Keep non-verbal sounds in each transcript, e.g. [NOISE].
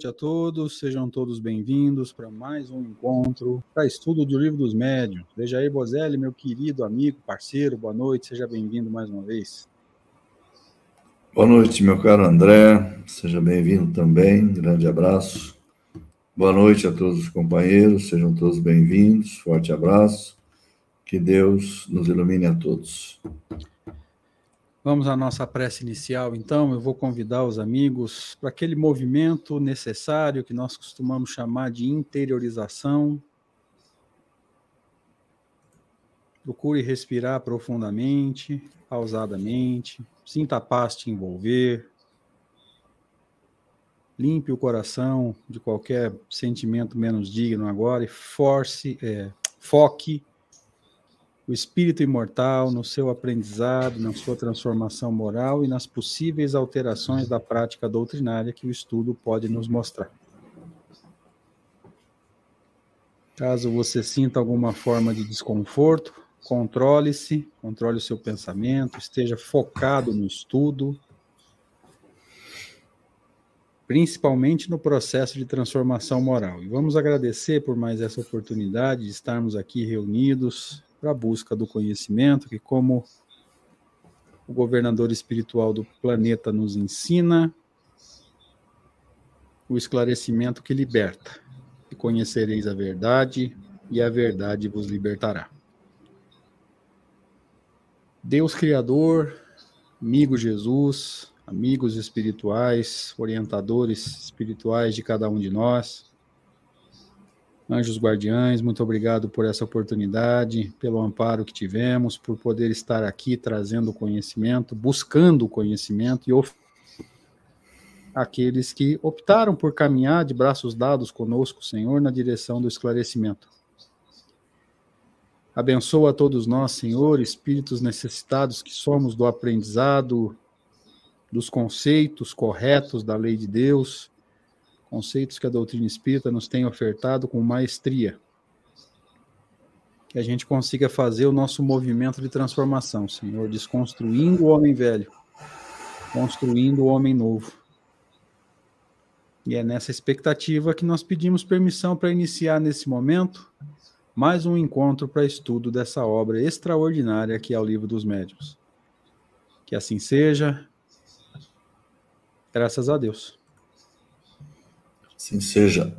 noite a todos, sejam todos bem-vindos para mais um encontro para estudo do Livro dos Médiuns. Aí, Bozelli, meu querido amigo, parceiro, boa noite, seja bem-vindo mais uma vez. Boa noite, meu caro André, seja bem-vindo também, grande abraço. Boa noite a todos os companheiros, sejam todos bem-vindos, forte abraço, que Deus nos ilumine a todos. Vamos à nossa prece inicial, então. Eu vou convidar os amigos para aquele movimento necessário que nós costumamos chamar de interiorização. Procure respirar profundamente, pausadamente. Sinta a paz te envolver. Limpe o coração de qualquer sentimento menos digno agora e force, é, foque o espírito imortal no seu aprendizado, na sua transformação moral e nas possíveis alterações da prática doutrinária que o estudo pode nos mostrar. Caso você sinta alguma forma de desconforto, controle-se, controle o seu pensamento, esteja focado no estudo, principalmente no processo de transformação moral. E vamos agradecer por mais essa oportunidade de estarmos aqui reunidos para a busca do conhecimento, que como o governador espiritual do planeta nos ensina, o esclarecimento que liberta. E conhecereis a verdade, e a verdade vos libertará. Deus Criador, amigo Jesus, amigos espirituais, orientadores espirituais de cada um de nós, Anjos guardiães, muito obrigado por essa oportunidade, pelo amparo que tivemos, por poder estar aqui trazendo conhecimento, buscando conhecimento e aqueles que optaram por caminhar de braços dados conosco, Senhor, na direção do esclarecimento. Abençoa a todos nós, Senhor, espíritos necessitados que somos do aprendizado, dos conceitos corretos da lei de Deus, conceitos que a doutrina espírita nos tem ofertado com maestria. Que a gente consiga fazer o nosso movimento de transformação, Senhor, desconstruindo o homem velho, construindo o homem novo. E é nessa expectativa que nós pedimos permissão para iniciar nesse momento mais um encontro para estudo dessa obra extraordinária que é o Livro dos Médiuns. Que assim seja. Graças a Deus. Assim seja.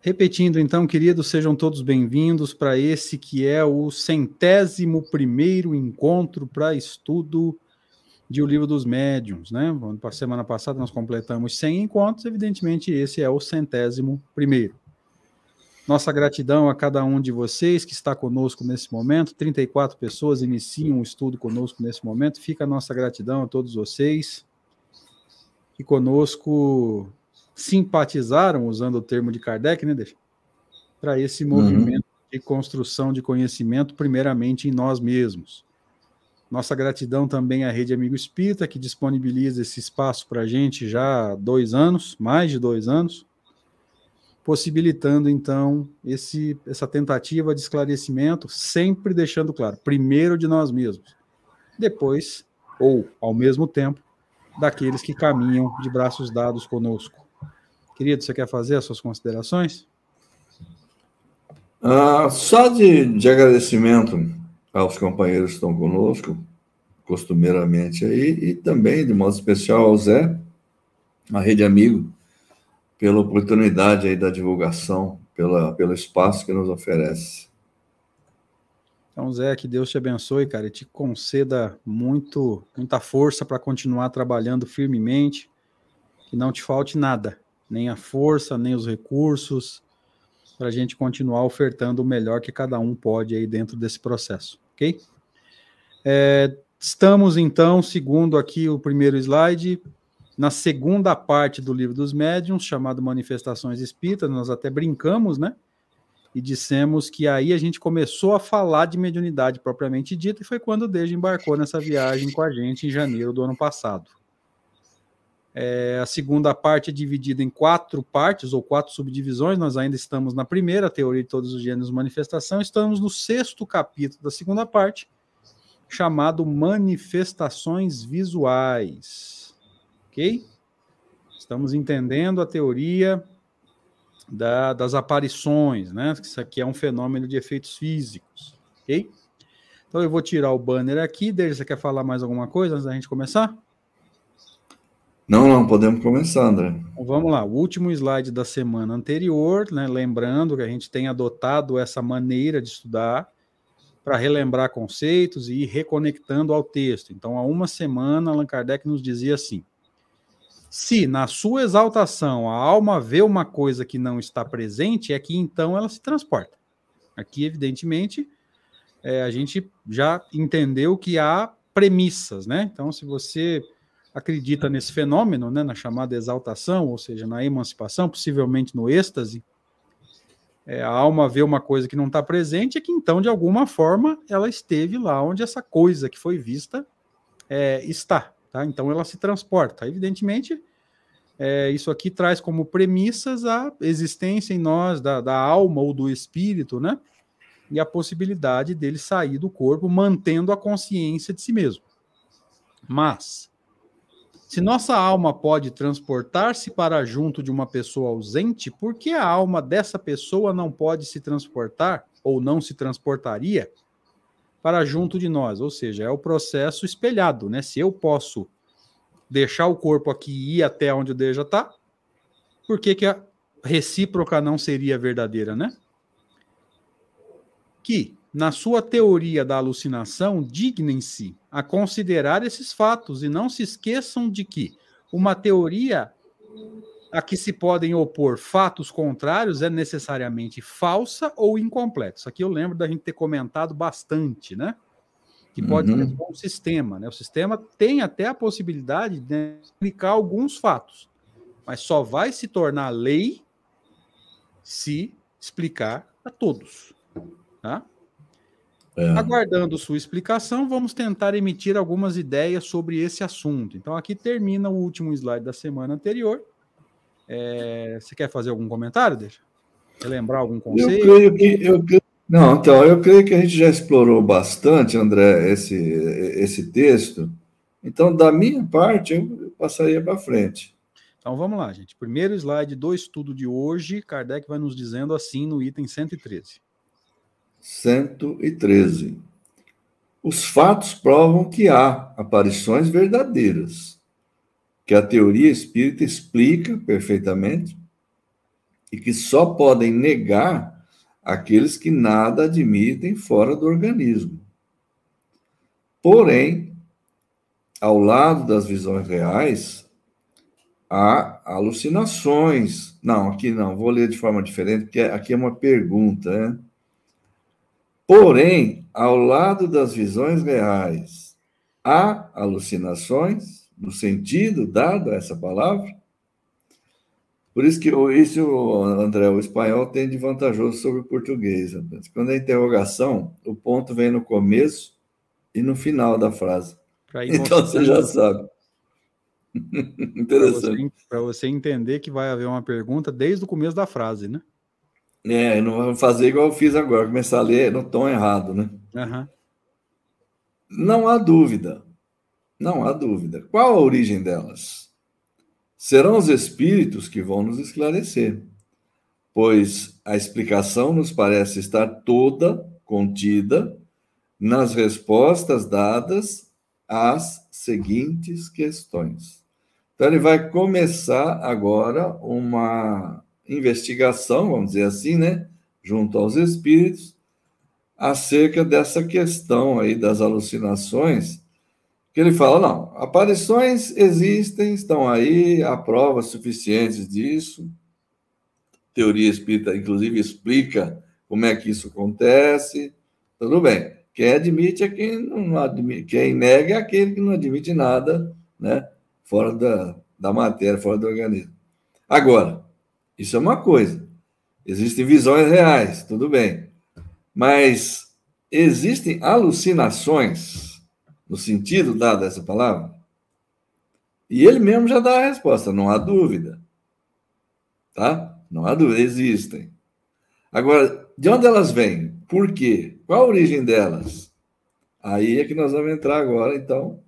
Repetindo, então, queridos, sejam todos bem-vindos para esse que é o centésimo primeiro encontro para estudo de O Livro dos Médiuns, né? Na semana passada nós completamos 100 encontros, evidentemente esse é o centésimo primeiro. Nossa gratidão a cada um de vocês que está conosco nesse momento. 34 pessoas iniciam o estudo conosco nesse momento. Fica a nossa gratidão a todos vocês. E conosco simpatizaram, usando o termo de Kardec, né, para esse uhum. movimento uhum. de construção de conhecimento, primeiramente em nós mesmos. Nossa gratidão também à Rede Amigo Espírita, que disponibiliza esse espaço para a gente já há dois anos, mais de dois anos, possibilitando, então, esse, essa tentativa de esclarecimento, sempre deixando claro, primeiro de nós mesmos, depois, ou ao mesmo tempo, daqueles que caminham de braços dados conosco. Querido, você quer fazer as suas considerações? Ah, só de, de agradecimento aos companheiros que estão conosco, costumeiramente aí, e também, de modo especial, ao Zé, a Rede Amigo, pela oportunidade aí da divulgação, pela, pelo espaço que nos oferece. Então, Zé, que Deus te abençoe, cara, e te conceda muito, muita força para continuar trabalhando firmemente, que não te falte nada nem a força, nem os recursos, para a gente continuar ofertando o melhor que cada um pode aí dentro desse processo, ok? É, estamos, então, segundo aqui o primeiro slide, na segunda parte do livro dos médiuns, chamado Manifestações Espíritas, nós até brincamos, né? E dissemos que aí a gente começou a falar de mediunidade propriamente dita, e foi quando o Deja embarcou nessa viagem com a gente em janeiro do ano passado. É, a segunda parte é dividida em quatro partes ou quatro subdivisões. Nós ainda estamos na primeira, teoria de todos os gêneros manifestação. Estamos no sexto capítulo da segunda parte, chamado Manifestações Visuais. Ok? Estamos entendendo a teoria da, das aparições, né? Isso aqui é um fenômeno de efeitos físicos, ok? Então eu vou tirar o banner aqui. Desde você quer falar mais alguma coisa antes da gente começar? Não, não, podemos começar, André. Então, vamos lá, o último slide da semana anterior, né? Lembrando que a gente tem adotado essa maneira de estudar para relembrar conceitos e ir reconectando ao texto. Então, há uma semana, Allan Kardec nos dizia assim: se na sua exaltação a alma vê uma coisa que não está presente, é que então ela se transporta. Aqui, evidentemente, é, a gente já entendeu que há premissas, né? Então, se você acredita nesse fenômeno, né, na chamada exaltação, ou seja, na emancipação, possivelmente no êxtase, é, a alma vê uma coisa que não está presente, é que então, de alguma forma, ela esteve lá onde essa coisa que foi vista é, está. Tá? Então, ela se transporta. Evidentemente, é, isso aqui traz como premissas a existência em nós da, da alma ou do espírito, né? e a possibilidade dele sair do corpo mantendo a consciência de si mesmo. Mas, se nossa alma pode transportar-se para junto de uma pessoa ausente, por que a alma dessa pessoa não pode se transportar, ou não se transportaria, para junto de nós? Ou seja, é o processo espelhado, né? Se eu posso deixar o corpo aqui e ir até onde o Deus já está, por que, que a recíproca não seria verdadeira, né? que, na sua teoria da alucinação, dignem-se a considerar esses fatos e não se esqueçam de que uma teoria a que se podem opor fatos contrários é necessariamente falsa ou incompleta. Isso aqui eu lembro da gente ter comentado bastante, né? Que pode uhum. ser um sistema, né? O sistema tem até a possibilidade de explicar alguns fatos, mas só vai se tornar lei se explicar a todos. Tá? É. Aguardando sua explicação, vamos tentar emitir algumas ideias sobre esse assunto. Então, aqui termina o último slide da semana anterior. É, você quer fazer algum comentário, deixa? Relembrar algum conceito? Eu creio que. Eu, não, então, eu creio que a gente já explorou bastante, André, esse, esse texto. Então, da minha parte, eu passaria para frente. Então vamos lá, gente. Primeiro slide do estudo de hoje, Kardec vai nos dizendo assim no item 113. 113. Os fatos provam que há aparições verdadeiras, que a teoria espírita explica perfeitamente e que só podem negar aqueles que nada admitem fora do organismo. Porém, ao lado das visões reais, há alucinações. Não, aqui não, vou ler de forma diferente, porque aqui é uma pergunta, né? Porém, ao lado das visões reais, há alucinações, no sentido dado a essa palavra. Por isso que isso, André, o espanhol tem de vantajoso sobre o português. Quando é interrogação, o ponto vem no começo e no final da frase. [LAUGHS] Então você já sabe. Interessante. Para você, você entender que vai haver uma pergunta desde o começo da frase, né? É, não vou fazer igual eu fiz agora, começar a ler no tom errado, né? Uhum. Não há dúvida. Não há dúvida. Qual a origem delas? Serão os espíritos que vão nos esclarecer, pois a explicação nos parece estar toda contida nas respostas dadas às seguintes questões. Então, ele vai começar agora uma investigação, vamos dizer assim, né, junto aos espíritos, acerca dessa questão aí das alucinações, que ele fala, não, aparições existem, estão aí, há provas suficientes disso, teoria espírita, inclusive, explica como é que isso acontece, tudo bem. Quem admite é quem não admite, quem nega é aquele que não admite nada, né, fora da, da matéria, fora do organismo. Agora, isso é uma coisa. Existem visões reais, tudo bem. Mas existem alucinações, no sentido dado essa palavra? E ele mesmo já dá a resposta, não há dúvida. Tá? Não há dúvida, existem. Agora, de onde elas vêm? Por quê? Qual a origem delas? Aí é que nós vamos entrar agora, então,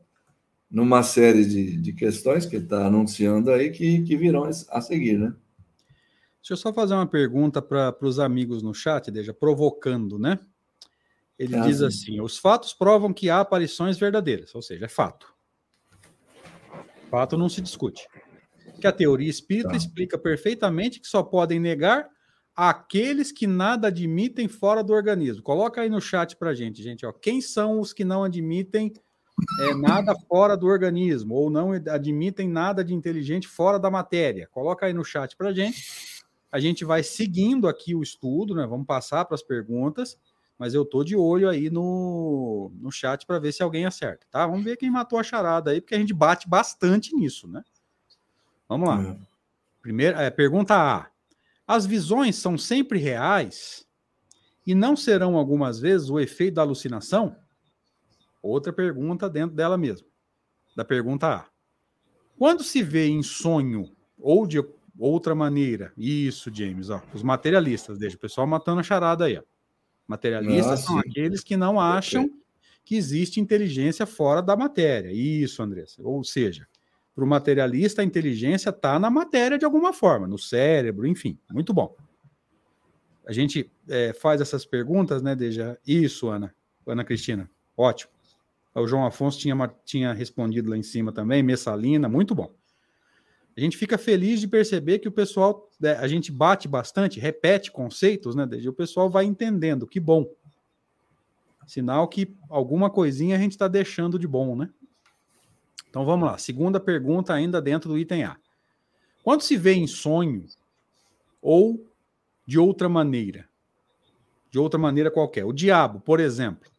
numa série de, de questões que ele está anunciando aí que, que virão a seguir, né? Deixa eu só fazer uma pergunta para os amigos no chat, deixa provocando, né? Ele é diz assim. assim: os fatos provam que há aparições verdadeiras, ou seja, é fato. Fato não se discute. Que a teoria espírita tá. explica perfeitamente que só podem negar aqueles que nada admitem fora do organismo. Coloca aí no chat para gente, gente. Ó, quem são os que não admitem é, nada [LAUGHS] fora do organismo ou não admitem nada de inteligente fora da matéria? Coloca aí no chat para gente a gente vai seguindo aqui o estudo, né? Vamos passar para as perguntas, mas eu tô de olho aí no, no chat para ver se alguém acerta, tá? Vamos ver quem matou a charada aí, porque a gente bate bastante nisso, né? Vamos lá. É. Primeira, é, pergunta A. As visões são sempre reais e não serão algumas vezes o efeito da alucinação? Outra pergunta dentro dela mesmo. Da pergunta A. Quando se vê em sonho ou de outra maneira. Isso, James, ó. Os materialistas, deixa o pessoal matando a charada aí, ó. Materialistas ah, são aqueles que não acham que existe inteligência fora da matéria. Isso, Andressa. Ou seja, para o materialista, a inteligência está na matéria de alguma forma, no cérebro, enfim. Muito bom. A gente é, faz essas perguntas, né, Deja? Isso, Ana. Ana Cristina. Ótimo. O João Afonso tinha, tinha respondido lá em cima também, Messalina, muito bom a gente fica feliz de perceber que o pessoal, né, a gente bate bastante, repete conceitos, né? E o pessoal vai entendendo, que bom. Sinal que alguma coisinha a gente está deixando de bom, né? Então vamos lá. Segunda pergunta, ainda dentro do item A. Quando se vê em sonho ou de outra maneira, de outra maneira qualquer, o diabo, por exemplo,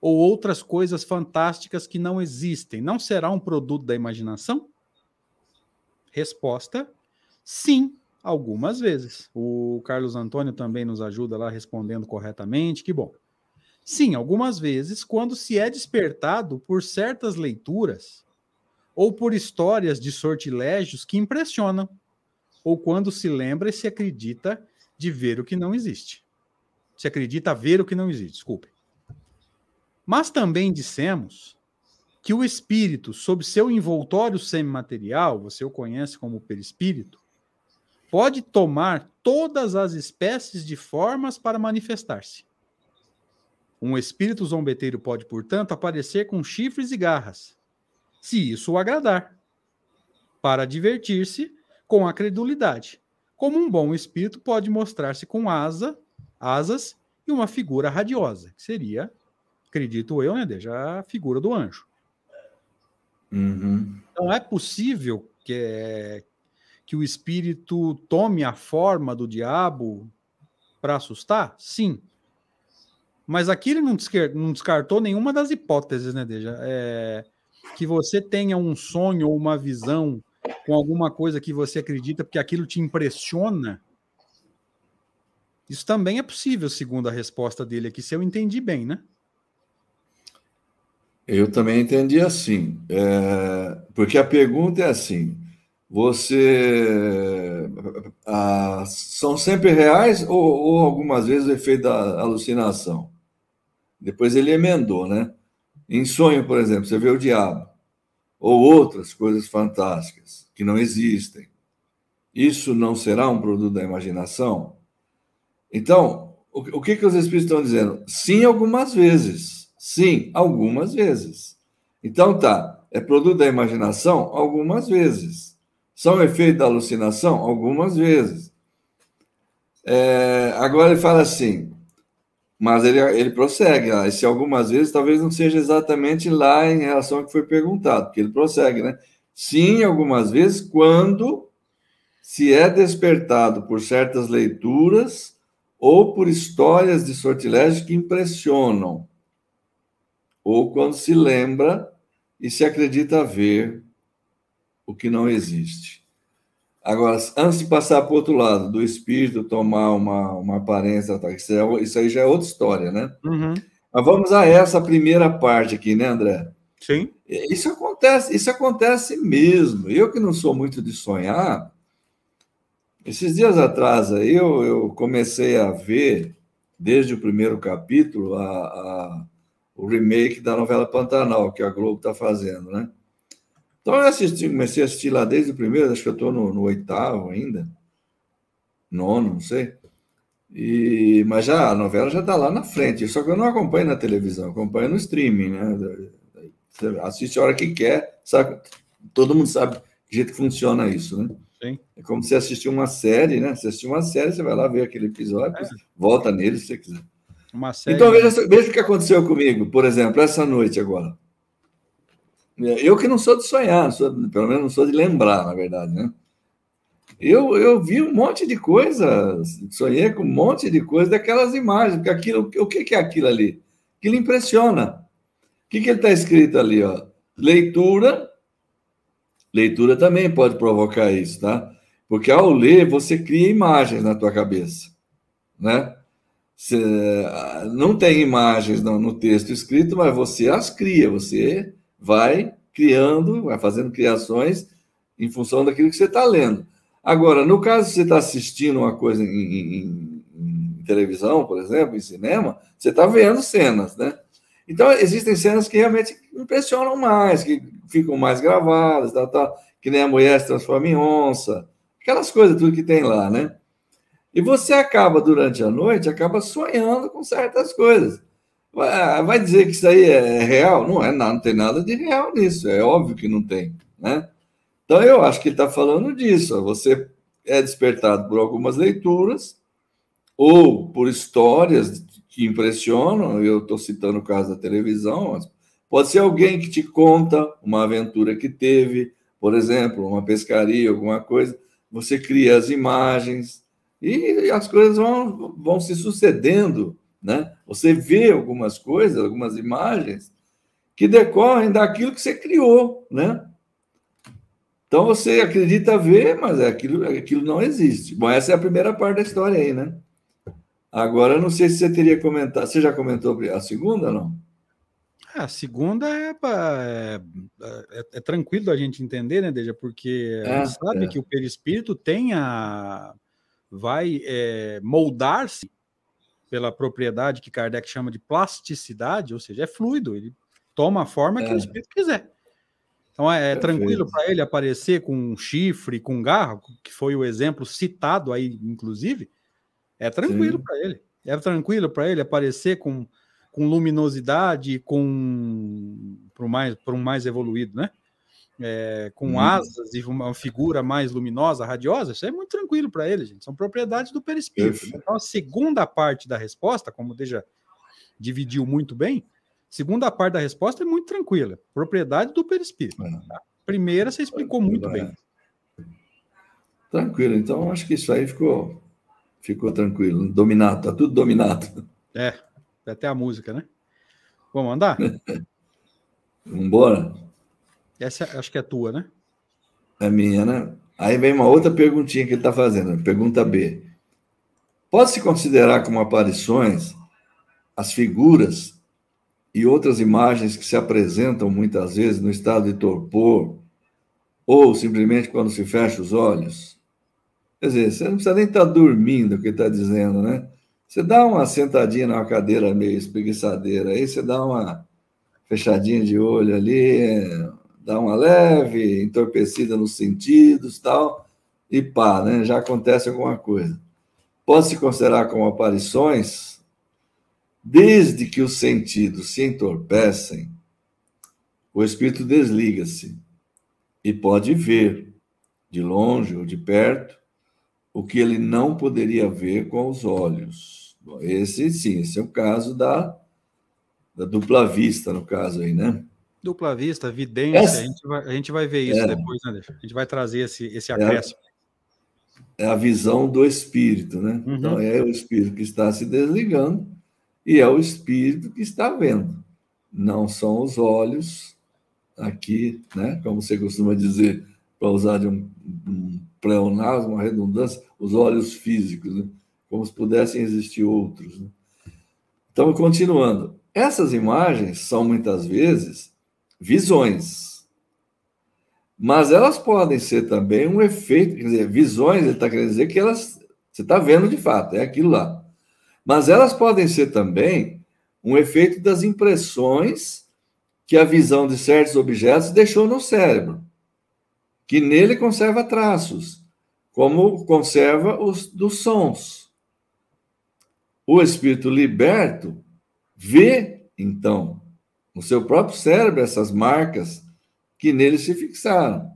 ou outras coisas fantásticas que não existem, não será um produto da imaginação? Resposta: sim, algumas vezes. O Carlos Antônio também nos ajuda lá respondendo corretamente, que bom. Sim, algumas vezes, quando se é despertado por certas leituras ou por histórias de sortilégios que impressionam, ou quando se lembra e se acredita de ver o que não existe. Se acredita ver o que não existe, desculpe. Mas também dissemos que o espírito, sob seu envoltório semimaterial, você o conhece como perispírito, pode tomar todas as espécies de formas para manifestar-se. Um espírito zombeteiro pode, portanto, aparecer com chifres e garras, se isso o agradar, para divertir-se com a credulidade. Como um bom espírito pode mostrar-se com asa, asas e uma figura radiosa, que seria, acredito eu, né, já a figura do anjo. Uhum. Então é possível que, é, que o espírito tome a forma do diabo para assustar? Sim. Mas aqui ele não, não descartou nenhuma das hipóteses, né, Deja? É, que você tenha um sonho ou uma visão com alguma coisa que você acredita porque aquilo te impressiona. Isso também é possível, segundo a resposta dele aqui, se eu entendi bem, né? Eu também entendi assim, é, porque a pergunta é assim: você a, são sempre reais ou, ou, algumas vezes o efeito da alucinação? Depois ele emendou, né? Em sonho, por exemplo, você vê o diabo ou outras coisas fantásticas que não existem. Isso não será um produto da imaginação? Então, o, o que, que os espíritos estão dizendo? Sim, algumas vezes Sim, algumas vezes. Então tá, é produto da imaginação? Algumas vezes. São efeito da alucinação? Algumas vezes. É, agora ele fala assim, mas ele, ele prossegue, ah, se algumas vezes talvez não seja exatamente lá em relação ao que foi perguntado, porque ele prossegue, né? Sim, algumas vezes, quando se é despertado por certas leituras ou por histórias de sortilégios que impressionam ou quando se lembra e se acredita ver o que não existe. Agora, antes de passar para o outro lado, do espírito tomar uma, uma aparência, tá, isso, é, isso aí já é outra história, né? Uhum. Mas vamos a essa primeira parte aqui, né, André? Sim. Isso acontece, isso acontece mesmo. Eu que não sou muito de sonhar, esses dias atrás aí eu, eu comecei a ver, desde o primeiro capítulo, a, a o remake da novela Pantanal, que a Globo está fazendo, né? Então eu assisti, comecei a assistir lá desde o primeiro, acho que eu estou no, no, oitavo ainda, nono, não sei. E, mas já a novela já está lá na frente, só que eu não acompanho na televisão, acompanho no streaming, né? Você assiste a hora que quer, sabe? Todo mundo sabe que jeito que funciona isso, né? Sim. É como se assistir uma série, né? Você assistir uma série, você vai lá ver aquele episódio, é. volta nele se você quiser. Série, então, veja, veja o que aconteceu comigo, por exemplo, essa noite agora. Eu que não sou de sonhar, sou, pelo menos não sou de lembrar, na verdade, né? Eu, eu vi um monte de coisa, sonhei com um monte de coisa daquelas imagens, porque aquilo, o que, que é aquilo ali? Aquilo impressiona. O que, que ele está escrito ali? Ó? Leitura, leitura também pode provocar isso, tá? Porque ao ler, você cria imagens na tua cabeça, né? Você, não tem imagens no, texto escrito, mas você as cria, você vai criando, vai fazendo criações em função daquilo que você está lendo. Agora, no caso você estar tá assistindo uma coisa em, em, em, televisão, por exemplo, em cinema, você está vendo cenas, né? Então, existem cenas que realmente impressionam mais, que ficam mais gravadas, que nem a mulher se transforma em onça, aquelas coisas, tudo que tem lá, né? E você acaba, durante a noite, acaba sonhando com certas coisas. Vai dizer que isso aí é real? Não é, não, tem nada de real nisso, é óbvio que não tem, né? Então eu acho que ele está falando disso. Você é despertado por algumas leituras ou por histórias que impressionam. Eu estou citando o caso da televisão. Pode ser alguém que te conta uma aventura que teve, por exemplo, uma pescaria, alguma coisa. Você cria as imagens e as coisas vão, vão se sucedendo né? Você vê algumas coisas, algumas imagens que decorrem daquilo que você criou, né? Então você acredita ver, mas é aquilo, aquilo não existe. Bom, essa é a primeira parte da história aí, né? Agora, não sei se você teria comentado. Você já comentou a segunda, não? É, a segunda é, é, é, é, tranquilo a gente entender, né, Deja? Porque a gente sabe é. que o perispírito tem a. vai é, moldar-se pela propriedade que Kardec chama de plasticidade, ou seja, é fluido, ele toma a forma é. que o espírito quiser. Então é, é tranquilo para ele aparecer com um chifre, com um garro, que foi o exemplo citado aí, inclusive. É tranquilo para ele. É tranquilo para ele aparecer com, com luminosidade, com para mais, um mais evoluído, né? É, com hum. asas e uma figura mais luminosa, radiosa, isso é muito tranquilo para ele, gente. São propriedades do perispírito. Então, a segunda parte da resposta, como o Deja dividiu muito bem, segunda parte da resposta é muito tranquila. Propriedade do perispírito. É. Tá? Primeira, você explicou muito bem. É. Tranquilo, então acho que isso aí ficou, ficou tranquilo, dominado, tá tudo dominado. É, até a música, né? Vamos andar? [LAUGHS] Vamos embora. Essa acho que é tua, né? É minha, né? Aí vem uma outra perguntinha que ele está fazendo, pergunta B. Pode-se considerar como aparições as figuras e outras imagens que se apresentam muitas vezes no estado de torpor ou simplesmente quando se fecha os olhos? Quer dizer, você não precisa nem estar tá dormindo, o que está dizendo, né? Você dá uma sentadinha numa cadeira meio espreguiçadeira, aí você dá uma fechadinha de olho ali, dá uma leve entorpecida nos sentidos tal, e pá, né, já acontece alguma coisa. Pode se considerar como aparições, desde que os sentidos se entorpecem, o espírito desliga-se e pode ver, de longe ou de perto, o que ele não poderia ver com os olhos. Esse sim, esse é o caso da, da dupla vista, no caso aí, né? Dupla vista, vidência, Essa... a, gente vai, a gente vai ver isso é. depois, né? A gente vai trazer esse, esse é acréscimo. É a, é a visão do espírito, né? Uhum. Então é o espírito que está se desligando e é o espírito que está vendo. Não são os olhos aqui, né? Como você costuma dizer, para usar de um, um pleonasmo, uma redundância, os olhos físicos, né? como se pudessem existir outros. Né? Então, continuando. Essas imagens são muitas vezes visões. Mas elas podem ser também um efeito, quer dizer, visões, ele está querendo dizer que elas, você está vendo de fato, é aquilo lá. Mas elas podem ser também um efeito das impressões que a visão de certos objetos deixou no cérebro. que nele conserva traços, como conserva os dos sons. O espírito liberto vê, então, no seu próprio cérebro essas marcas que nele se fixaram,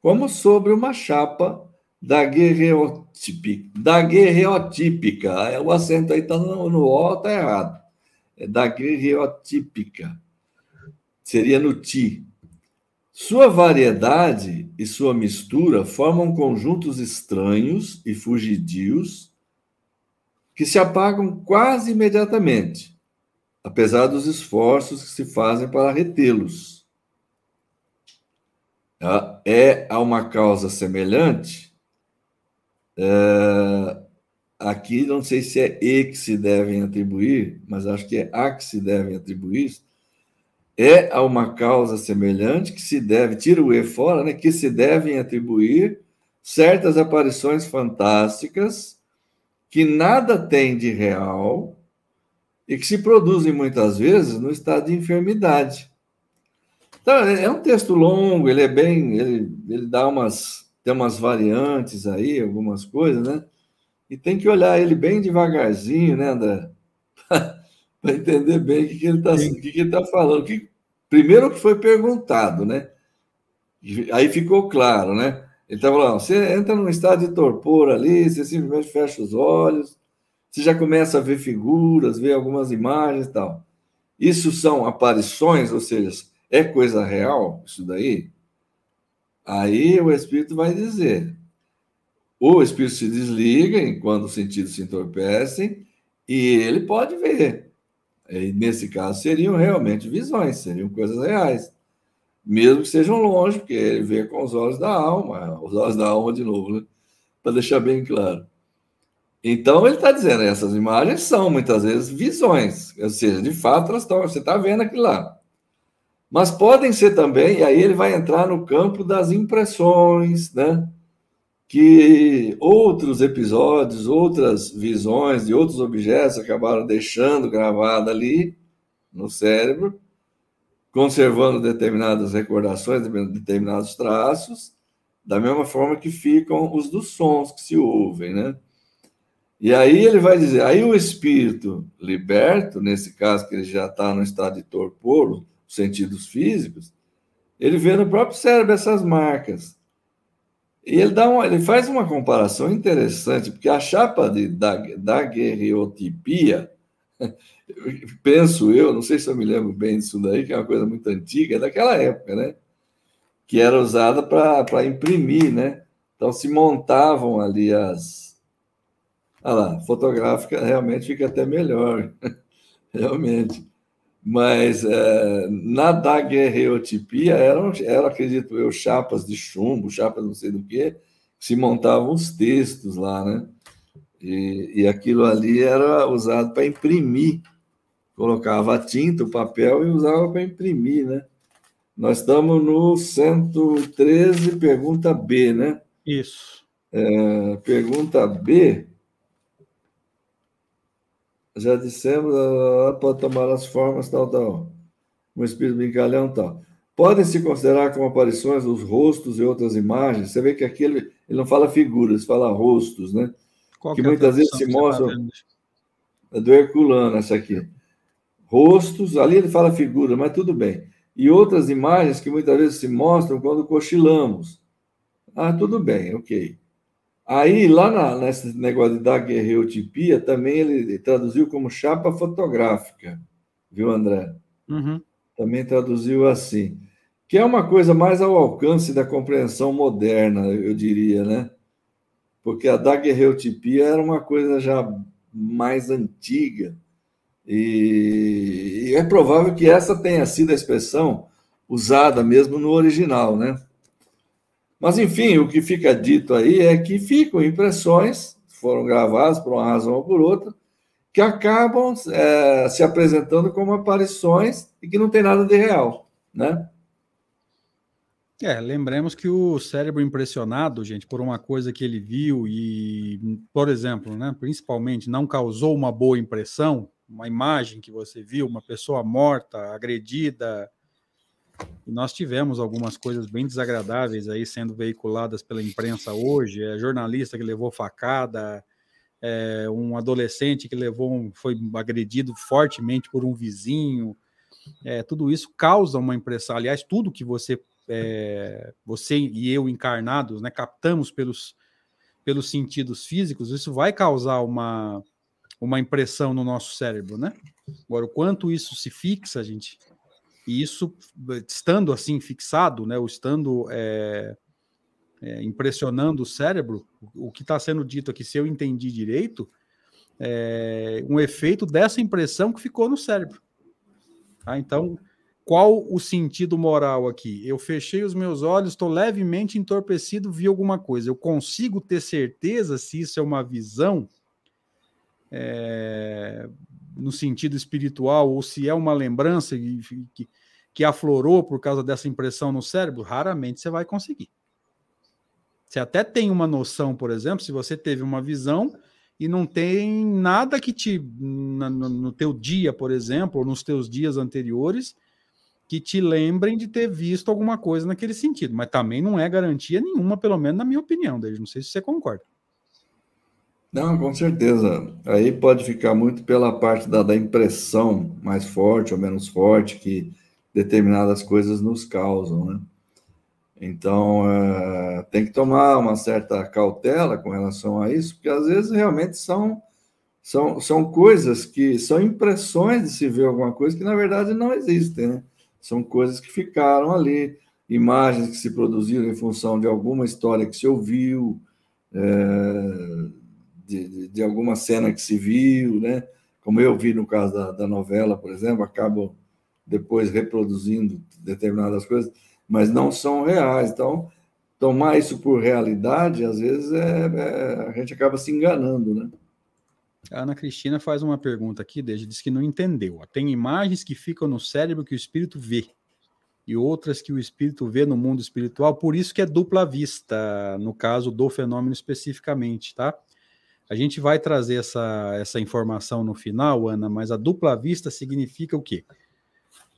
como sobre uma chapa daguerreotípica. É, o acento aí está no, no O, está errado. É daguerreotípica. Seria no ti. Sua variedade e sua mistura formam conjuntos estranhos e fugidios que se apagam quase imediatamente, apesar dos esforços que se fazem para retê-los. É a uma causa semelhante é, aqui não sei se é E que se devem atribuir, mas acho que é A que se devem atribuir. É a uma causa semelhante que se deve, tira o E fora, né, que se devem atribuir certas aparições fantásticas que nada tem de real e que se produzem muitas vezes no estado de enfermidade. Então, é um texto longo, ele é bem, ele, ele dá umas tem umas variantes aí, algumas coisas, né? E tem que olhar ele bem devagarzinho, né, André? [LAUGHS] Para entender bem o que, que ele está que que ele tá falando. Que, primeiro o que foi perguntado, né? Aí ficou claro, né? Ele estava falando, você entra num estado de torpor ali, você simplesmente fecha os olhos, você já começa a ver figuras, ver algumas imagens e tal. Isso são aparições, ou seja, é coisa real isso daí? Aí o espírito vai dizer: o espírito se desliga enquanto os sentidos se entorpecem e ele pode ver. E nesse caso, seriam realmente visões, seriam coisas reais. Mesmo que sejam longe, porque ele vê com os olhos da alma, os olhos da alma de novo, né? para deixar bem claro. Então, ele está dizendo, essas imagens são muitas vezes visões, ou seja, de fato, elas estão, você está vendo aquilo lá. Mas podem ser também, e aí ele vai entrar no campo das impressões, né? Que outros episódios, outras visões de outros objetos acabaram deixando gravado ali no cérebro, conservando determinadas recordações, determinados traços, da mesma forma que ficam os dos sons que se ouvem, né? E aí ele vai dizer, aí o espírito liberto, nesse caso que ele já está no estado de torpor, sentidos físicos, ele vê no próprio cérebro essas marcas. E ele, dá uma, ele faz uma comparação interessante, porque a chapa de, da, da guerreotipia, [LAUGHS] penso eu, não sei se eu me lembro bem disso daí, que é uma coisa muito antiga, é daquela época, né? Que era usada para imprimir, né? Então se montavam ali as. Olha lá, fotográfica realmente fica até melhor. [LAUGHS] realmente. Mas é, na daguerreotipia eram, eram, acredito eu, chapas de chumbo, chapas não sei do que, se montavam os textos lá, né? E, e aquilo ali era usado para imprimir. Colocava a tinta, o papel e usava para imprimir, né? Nós estamos no 113, pergunta B, né? Isso. É, pergunta B já dissemos, pode tomar as formas tal, tal. Um espírito brincalhão tal. Podem se considerar como aparições os rostos e outras imagens. Você vê que aqui ele, ele não fala figuras, fala rostos, né? Qual que, que é muitas vezes se mostram. É do Herculano, essa aqui. Rostos, ali ele fala figura, mas tudo bem. E outras imagens que muitas vezes se mostram quando cochilamos. Ah, tudo bem, ok. Aí, lá na, nesse negócio de daguerreotipia, também ele traduziu como chapa fotográfica, viu, André? Uhum. Também traduziu assim, que é uma coisa mais ao alcance da compreensão moderna, eu diria, né? Porque a daguerreotipia era uma coisa já mais antiga, e, e é provável que essa tenha sido a expressão usada mesmo no original, né? Mas, enfim, o que fica dito aí é que ficam impressões, foram gravadas por uma razão ou por outra, que acabam é, se apresentando como aparições e que não tem nada de real, né? É, lembremos que o cérebro impressionado, gente, por uma coisa que ele viu e, por exemplo, né, principalmente não causou uma boa impressão, uma imagem que você viu, uma pessoa morta, agredida, E nós tivemos algumas coisas bem desagradáveis aí sendo veiculadas pela imprensa hoje. É jornalista que levou facada, é, um adolescente que levou um, foi agredido fortemente por um vizinho. É, tudo isso causa uma impressão. Aliás, tudo que você, é, você e eu encarnados, né, captamos pelos, pelos sentidos físicos, isso vai causar uma, uma impressão no nosso cérebro, né? Agora, o quanto isso se fixa, gente, e isso estando assim fixado, né, ou estando é, é, impressionando o cérebro, o que está sendo dito aqui, se eu entendi direito, é um efeito dessa impressão que ficou no cérebro. Tá? Então, qual o sentido moral aqui? Eu fechei os meus olhos, estou levemente entorpecido, vi alguma coisa. Eu consigo ter certeza se isso é uma visão é, no sentido espiritual ou se é uma lembrança que, que, que aflorou por causa dessa impressão no cérebro? Raramente você vai conseguir. Você até tem uma noção, por exemplo, se você teve uma visão e não tem nada que te no, teu dia, por exemplo, ou nos teus dias anteriores, que te lembrem de ter visto alguma coisa naquele sentido, mas também não é garantia nenhuma, pelo menos na minha opinião, desde não sei se você concorda. Não, com certeza. Aí pode ficar muito pela parte da, da impressão mais forte ou menos forte que determinadas coisas nos causam, né? Então, é, tem que tomar uma certa cautela com relação a isso, porque às vezes realmente são, são, são coisas que são impressões de se ver alguma coisa que na verdade não existem, né? São coisas que ficaram ali, imagens que se produziram em função de alguma história que se ouviu, é, de, de, de, alguma cena que se viu, né? Como eu vi no caso da, da novela, por exemplo, acabo depois reproduzindo determinadas coisas mas não são reais. Então, tomar isso por realidade, às vezes, é, é, a gente acaba se enganando, né? A Ana Cristina faz uma pergunta aqui, desde diz que não entendeu. Tem imagens que ficam no cérebro que o espírito vê e outras que o espírito vê no mundo espiritual, por isso que é dupla vista, no caso do fenômeno especificamente, tá? A gente vai trazer essa, essa informação no final, Ana, mas a dupla vista significa o quê?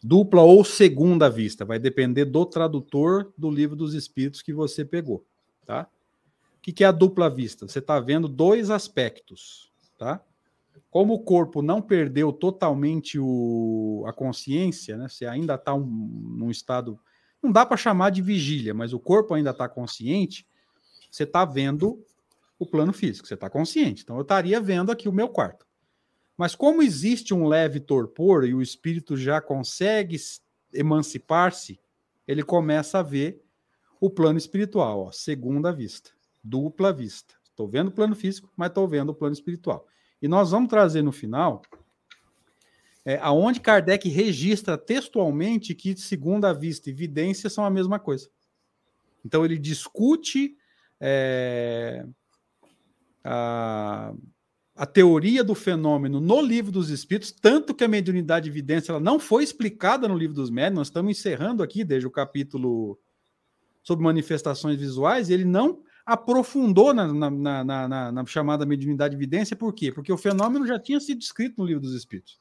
Dupla ou segunda vista, vai depender do tradutor do livro dos Espíritos que você pegou, tá? O que, que é a dupla vista? Você está vendo dois aspectos, tá? Como o corpo não perdeu totalmente o, a consciência, né? Você ainda está um, num estado, não dá para chamar de vigília, mas o corpo ainda está consciente. Você está vendo o plano físico, você está consciente. Então eu estaria vendo aqui o meu quarto. Mas como existe um leve torpor e o espírito já consegue emancipar-se, ele começa a ver o plano espiritual, ó, segunda vista, dupla vista. Estou vendo o plano físico, mas estou vendo o plano espiritual. E nós vamos trazer no final é, aonde Kardec registra textualmente que segunda vista e evidência são a mesma coisa. Então ele discute é, a, a teoria do fenômeno no livro dos espíritos, tanto que a mediunidade de evidência ela não foi explicada no livro dos médiuns, nós estamos encerrando aqui desde o capítulo sobre manifestações visuais, ele não aprofundou na, na, na, na, chamada mediunidade de evidência, por quê? Porque o fenômeno já tinha sido descrito no livro dos espíritos.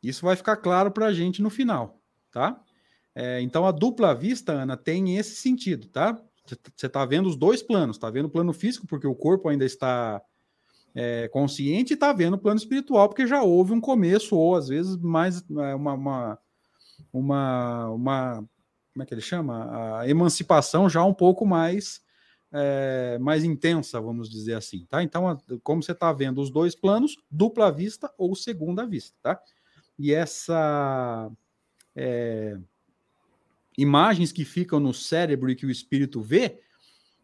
Isso vai ficar claro para a gente no final, tá? É, então a dupla vista, Ana, tem esse sentido, tá? Você está vendo os dois planos, está vendo o plano físico, porque o corpo ainda está é, consciente, e está vendo o plano espiritual, porque já houve um começo, ou às vezes mais é, uma, uma, uma, uma como é que ele chama? A emancipação já um pouco mais é, mais intensa, vamos dizer assim, tá? Então, como você está vendo os dois planos, dupla vista ou segunda vista, tá? E essa é, imagens que ficam no cérebro e que o espírito vê,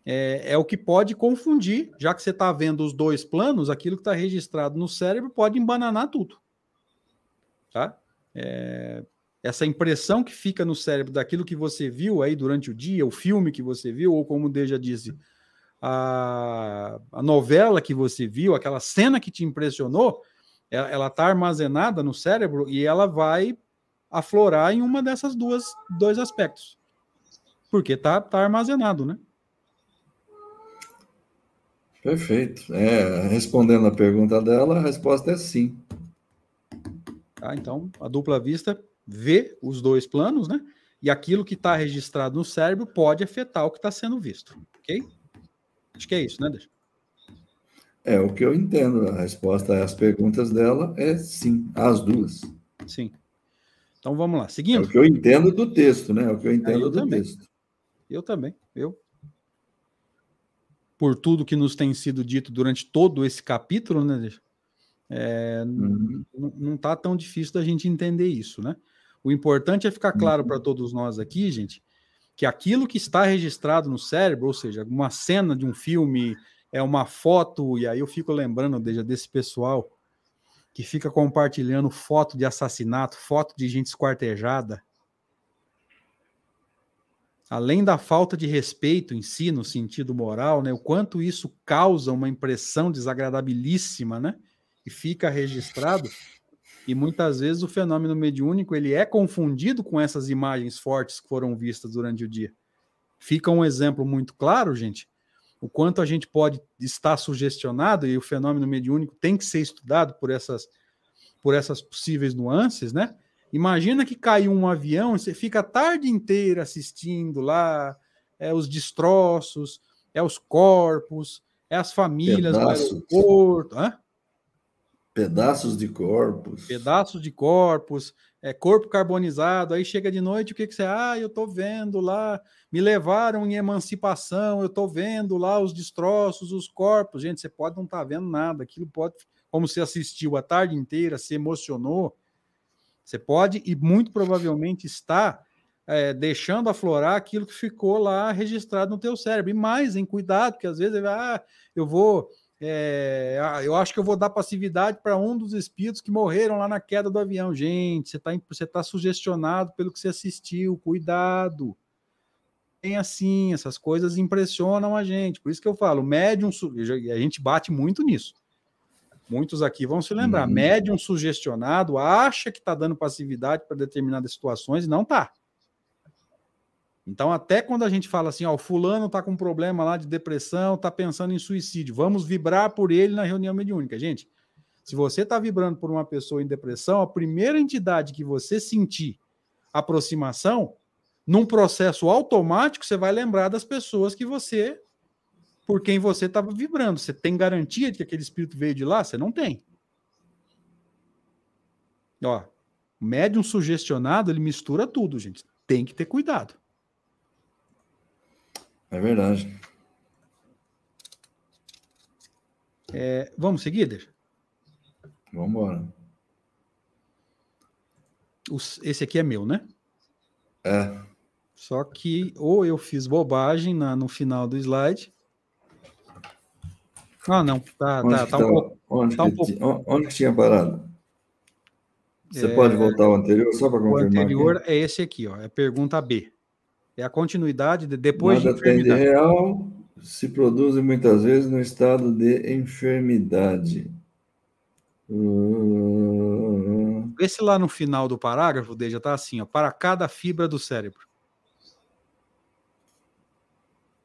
é, é o que pode confundir, já que você está vendo os dois planos, aquilo que está registrado no cérebro pode embananar tudo. Tá? É, essa impressão que fica no cérebro daquilo que você viu aí durante o dia, o filme que você viu, ou como o Deja disse, a, a novela que você viu, aquela cena que te impressionou, ela está armazenada no cérebro e ela vai aflorar em uma dessas duas dois aspectos. Porque tá, tá armazenado, né? Perfeito. É, respondendo a pergunta dela, a resposta é sim. Tá? Então, a dupla vista vê os dois planos, né? E aquilo que está registrado no cérebro pode afetar o que está sendo visto, ok? Acho que é isso, né, Deixa? É o que eu entendo. A resposta às perguntas dela é sim, as duas. Sim. Então vamos lá, seguindo. É o que eu entendo do texto, né? É o que eu entendo eu do também. texto. Eu também. Eu. Por tudo que nos tem sido dito durante todo esse capítulo, né? É, uhum. Não está tão difícil da gente entender isso, né? O importante é ficar claro uhum. para todos nós aqui, gente, que aquilo que está registrado no cérebro, ou seja, uma cena de um filme, é uma foto, e aí eu fico lembrando desde desse pessoal que fica compartilhando foto de assassinato, foto de gente esquartejada. Além da falta de respeito em si, no sentido moral, né, o quanto isso causa uma impressão desagradabilíssima, né? E fica registrado. E muitas vezes o fenômeno mediúnico ele é confundido com essas imagens fortes que foram vistas durante o dia. Fica um exemplo muito claro, gente, o quanto a gente pode estar sugestionado, e o fenômeno mediúnico tem que ser estudado por essas, por essas possíveis nuances, né? Imagina que caiu um avião e você fica a tarde inteira assistindo lá é, os destroços, é os corpos, é as famílias Pedaços. do aeroporto. Hã? Pedaços de corpos. Pedaços de corpos, é, corpo carbonizado, aí chega de noite, o que, que você. Ah, eu tô vendo lá, me levaram em emancipação, eu tô vendo lá os destroços, os corpos. Gente, você pode não estar tá vendo nada, aquilo pode. Como você assistiu a tarde inteira, se emocionou, você pode e muito provavelmente está é, deixando aflorar aquilo que ficou lá registrado no teu cérebro. E mais, em cuidado, porque às vezes ah, eu vou é, ah, eu acho que eu vou dar passividade para um dos espíritos que morreram lá na queda do avião. Gente, você está você tá sugestionado pelo que você assistiu, cuidado. Tem assim, essas coisas impressionam a gente. Por isso que eu falo, médium, a gente bate muito nisso. Muitos aqui vão se lembrar. Uhum. Médium sugestionado acha que está dando passividade para determinadas situações e não está. Então, até quando a gente fala assim, ó, o fulano está com um problema lá de depressão, está pensando em suicídio, vamos vibrar por ele na reunião mediúnica. Gente, se você está vibrando por uma pessoa em depressão, a primeira entidade que você sentir aproximação, num processo automático, você vai lembrar das pessoas que você, por quem você estava vibrando. Você tem garantia de que aquele espírito veio de lá? Você não tem. Ó, médium sugestionado, ele mistura tudo, gente. Tem que ter cuidado. É verdade. É, vamos seguir, deixa? Vamos embora. Esse aqui é meu, né? É. Só que ou eu fiz bobagem na, no final do slide. Ah, não. Tá, onde tá, tá, um pouco, onde, tá um pouco. onde que tinha parado? Você É, pode voltar ao anterior só para O confirmar? anterior aqui? é esse aqui, ó. É a pergunta B. É a continuidade de depois Nada de tem de enfermidade. real, se produzem muitas vezes no estado de enfermidade. Hum, Esse lá no final do parágrafo, D, já tá assim, ó. Para cada fibra do cérebro.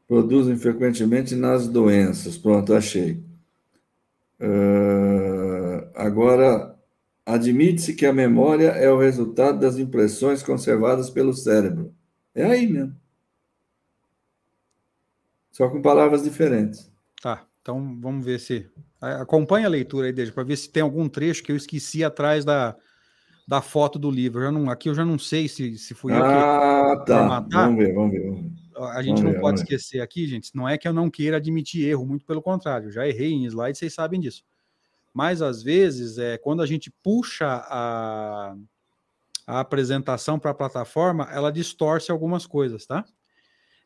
Produzem frequentemente nas doenças. Pronto, achei. Ah, agora, admite-se que a memória é o resultado das impressões conservadas pelo cérebro. É aí mesmo. Só com palavras diferentes. Tá, então vamos ver se. Acompanha a leitura aí, Deja, para ver se tem algum trecho que eu esqueci atrás da, da foto do livro. Eu já não, aqui eu já não sei se, se fui eu que. Ah, tá. formatar? Vamos ver, vamos ver. Vamos ver. A gente vamos não ver, pode esquecer aqui, gente. Não é que eu não queira admitir erro, muito pelo contrário. Eu já errei em slide, vocês sabem disso. Mas às vezes, é, quando a gente puxa a, a apresentação para a plataforma, ela distorce algumas coisas, tá?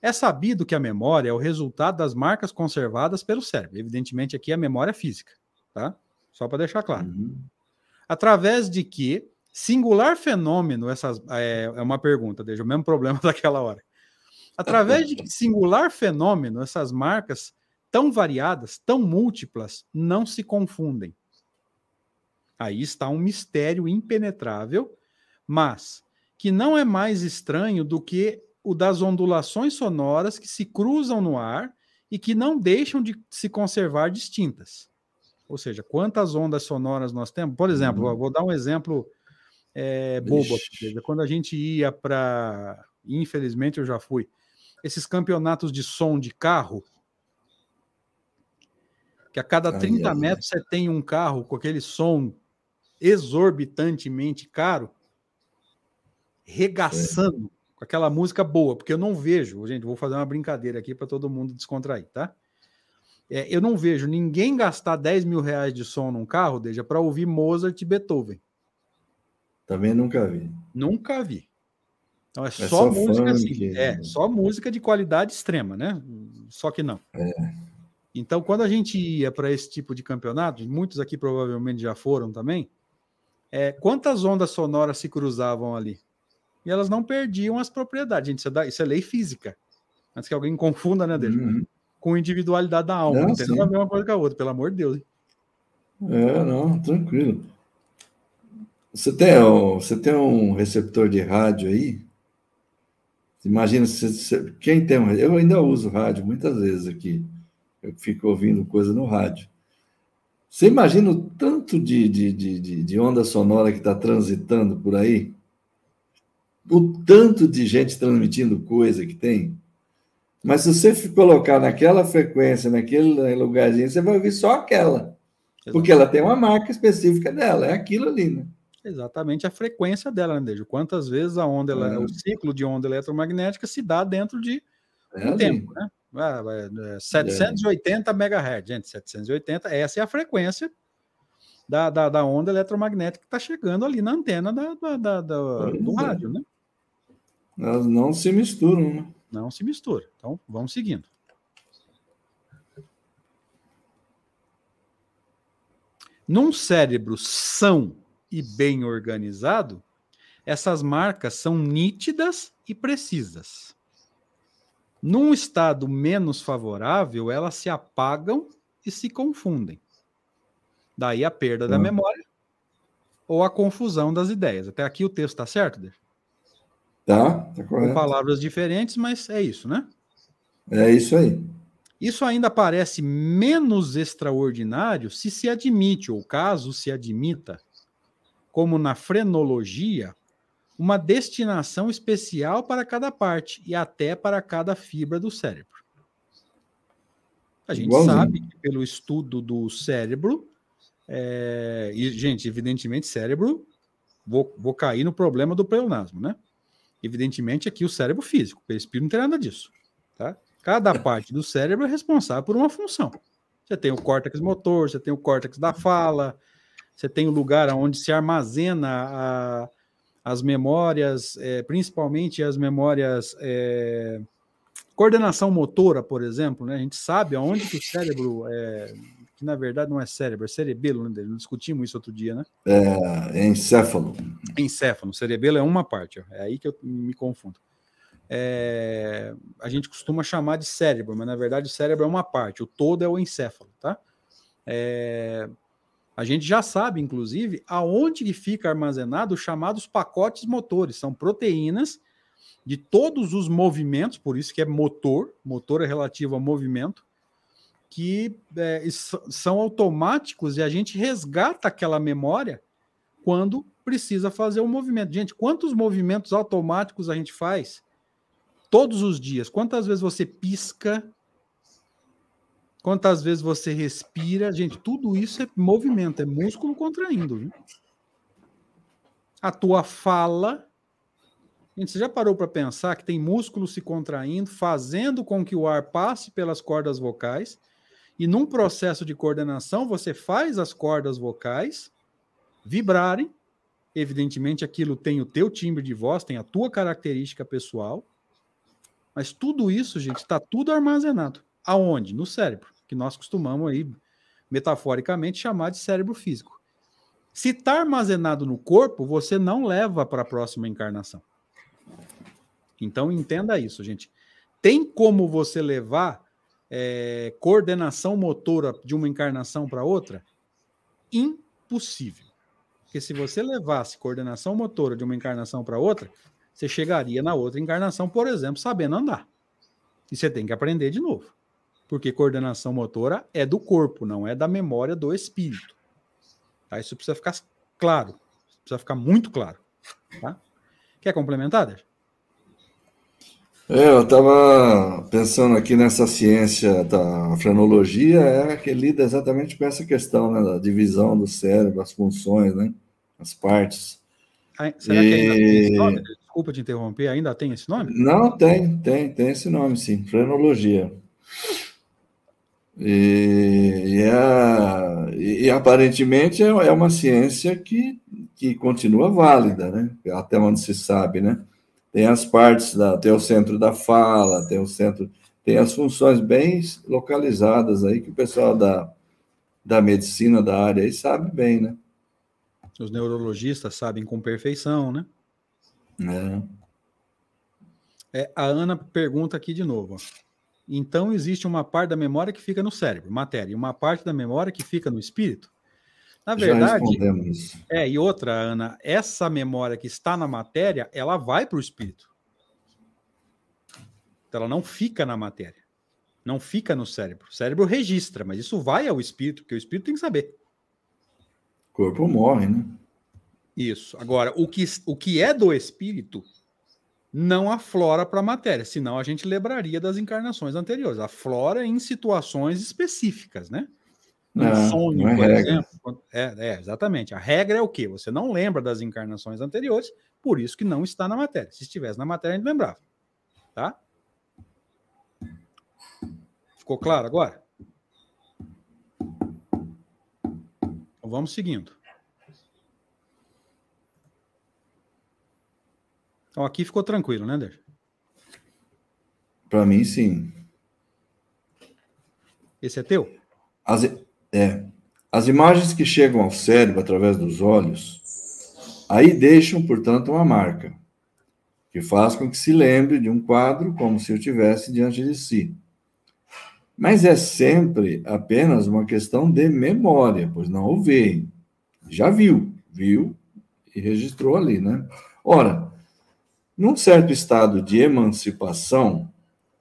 É sabido que a memória é o resultado das marcas conservadas pelo cérebro. Evidentemente, aqui é a memória física, tá? Só para deixar claro. Uhum. Através de que singular fenômeno, essas é, é uma pergunta, deixa o mesmo problema [LAUGHS] daquela hora. Através de que singular fenômeno, essas marcas tão variadas, tão múltiplas, não se confundem. Aí está um mistério impenetrável, mas que não é mais estranho do que o das ondulações sonoras que se cruzam no ar e que não deixam de se conservar distintas. Ou seja, quantas ondas sonoras nós temos? Por exemplo, Uhum. eu vou dar um exemplo é, boba. Quando a gente ia para. Infelizmente eu já fui. Esses campeonatos de som de carro. Que a cada 30 ai, metros ai. você tem um carro com aquele som exorbitantemente caro, regaçando com aquela música boa, porque eu não vejo, gente, vou fazer uma brincadeira aqui para todo mundo descontrair, tá? É, eu não vejo ninguém gastar 10 mil reais de som num carro, deixa para ouvir Mozart e Beethoven. Também nunca vi. Nunca vi. Então é, é só, só, música assim, assim. É, né? só música de qualidade extrema, né? Só que não. É. Então, quando a gente ia para esse tipo de campeonato, muitos aqui provavelmente já foram também, é, quantas ondas sonoras se cruzavam ali? E elas não perdiam as propriedades. Gente, isso é, da, isso é lei física. Antes que alguém confunda, né, dele? Uhum. Com individualidade da alma. Não, não tem nada a ver uma coisa com a outra, pelo amor de Deus. É, não, tranquilo. Você tem, você tem um receptor de rádio aí? Imagina, se, quem tem um. Eu ainda uso rádio muitas vezes aqui. Eu fico ouvindo coisa no rádio. Você imagina o tanto de, de, de, de onda sonora que está transitando por aí? O tanto de gente transmitindo coisa que tem? Mas se você colocar naquela frequência, naquele lugarzinho, você vai ouvir só aquela. Exatamente. Porque ela tem uma marca específica dela, é aquilo ali, né? Exatamente a frequência dela, né, Dejo? Quantas vezes a onda, é. o ciclo de onda eletromagnética se dá dentro de é um tempo, né? Ah, 780 é. MHz, gente, 780, essa é a frequência da, da, da onda eletromagnética que está chegando ali na antena da, da, da, da do é. rádio, né? Elas não se misturam, né? Não se mistura. Então, vamos seguindo. Num cérebro são e bem organizado, essas marcas são nítidas e precisas. Num estado menos favorável, elas se apagam e se confundem. Daí a perda da hum. memória ou a confusão das ideias. Até aqui o texto está certo, Deixa? Tá, tá correto. Com palavras diferentes, mas é isso, né? É isso aí. Isso ainda parece menos extraordinário se se admite, ou caso se admita, como na frenologia, uma destinação especial para cada parte e até para cada fibra do cérebro. A gente Igualzinho. sabe que pelo estudo do cérebro, é, e, gente, evidentemente, cérebro, vou, vou cair no problema do pleonasmo, né? Evidentemente, aqui o cérebro físico, o espírito não tem nada disso, tá? Cada parte do cérebro é responsável por uma função. Você tem o córtex motor, você tem o córtex da fala, você tem o lugar onde se armazena a, as memórias, é, principalmente as memórias. É, coordenação motora, por exemplo, né? A gente sabe aonde que o cérebro é, que na verdade não é cérebro, é cerebelo, né? Discutimos isso outro dia, né? É, é encéfalo. Encéfalo, cerebelo é uma parte, ó. é aí que eu me confundo. É, a gente costuma chamar de cérebro, mas na verdade o cérebro é uma parte, o todo é o encéfalo, tá? É, a gente já sabe, inclusive, aonde que fica armazenado os chamados pacotes motores. São proteínas de todos os movimentos, por isso que é motor, motor é relativo a movimento, que é, são automáticos e a gente resgata aquela memória quando precisa fazer um movimento. Gente, quantos movimentos automáticos a gente faz todos os dias? Quantas vezes você pisca Quantas vezes você respira, gente, tudo isso é movimento, é músculo contraindo. Viu? A tua fala, gente, você já parou para pensar que tem músculo se contraindo, fazendo com que o ar passe pelas cordas vocais, e num processo de coordenação você faz as cordas vocais vibrarem. Evidentemente, aquilo tem o teu timbre de voz, tem a tua característica pessoal, mas tudo isso, gente, está tudo armazenado. Aonde? No cérebro, que nós costumamos aí, metaforicamente, chamar de cérebro físico. Se está armazenado no corpo, você não leva para a próxima encarnação. Então entenda isso, gente. Tem como você levar é, coordenação motora de uma encarnação para outra? Impossível. Porque se você levasse coordenação motora de uma encarnação para outra, você chegaria na outra encarnação, por exemplo, sabendo andar. E você tem que aprender de novo porque coordenação motora é do corpo, não é da memória do espírito. Tá? Isso precisa ficar claro, precisa ficar muito claro. Tá? Quer complementar, Deixa? É, eu estava pensando aqui nessa ciência da frenologia, é que lida exatamente com essa questão né, da divisão do cérebro, as funções, né, as partes. Ah, será e... que ainda tem esse nome? Desculpa te interromper, ainda tem esse nome? Não, tem, tem, tem esse nome, sim, frenologia. E, e, é, e, e aparentemente é, é uma ciência que, que continua válida, né? Até onde se sabe, né? Tem as partes, da, tem o centro da fala, tem o centro, tem as funções bem localizadas aí que o pessoal da, da medicina da área aí sabe bem, né? Os neurologistas sabem com perfeição, né? É. é a Ana pergunta aqui de novo. Então existe uma parte da memória que fica no cérebro, matéria, e uma parte da memória que fica no espírito? Na verdade, é, e outra, Ana, essa memória que está na matéria, ela vai para o espírito. Então, ela não fica na matéria. Não fica no cérebro. O cérebro registra, mas isso vai ao espírito, porque o espírito tem que saber. O corpo morre, né? Isso. Agora, o que, o que é do espírito não aflora para a matéria, senão a gente lembraria das encarnações anteriores. Aflora em situações específicas, né? É, sonho, é por regra. exemplo. É, é, exatamente. A regra é o quê? Você não lembra das encarnações anteriores, por isso que não está na matéria. Se estivesse na matéria, a gente lembrava. Tá? Ficou claro agora? Então vamos seguindo. Então aqui ficou tranquilo, né, Deixa? Para mim, sim. Esse é teu? As, é. As imagens que chegam ao cérebro através dos olhos, aí deixam, portanto, uma marca, que faz com que se lembre de um quadro como se o tivesse diante de si. Mas é sempre apenas uma questão de memória, pois não o vê. Já viu, viu e registrou ali, né? Ora, num certo estado de emancipação,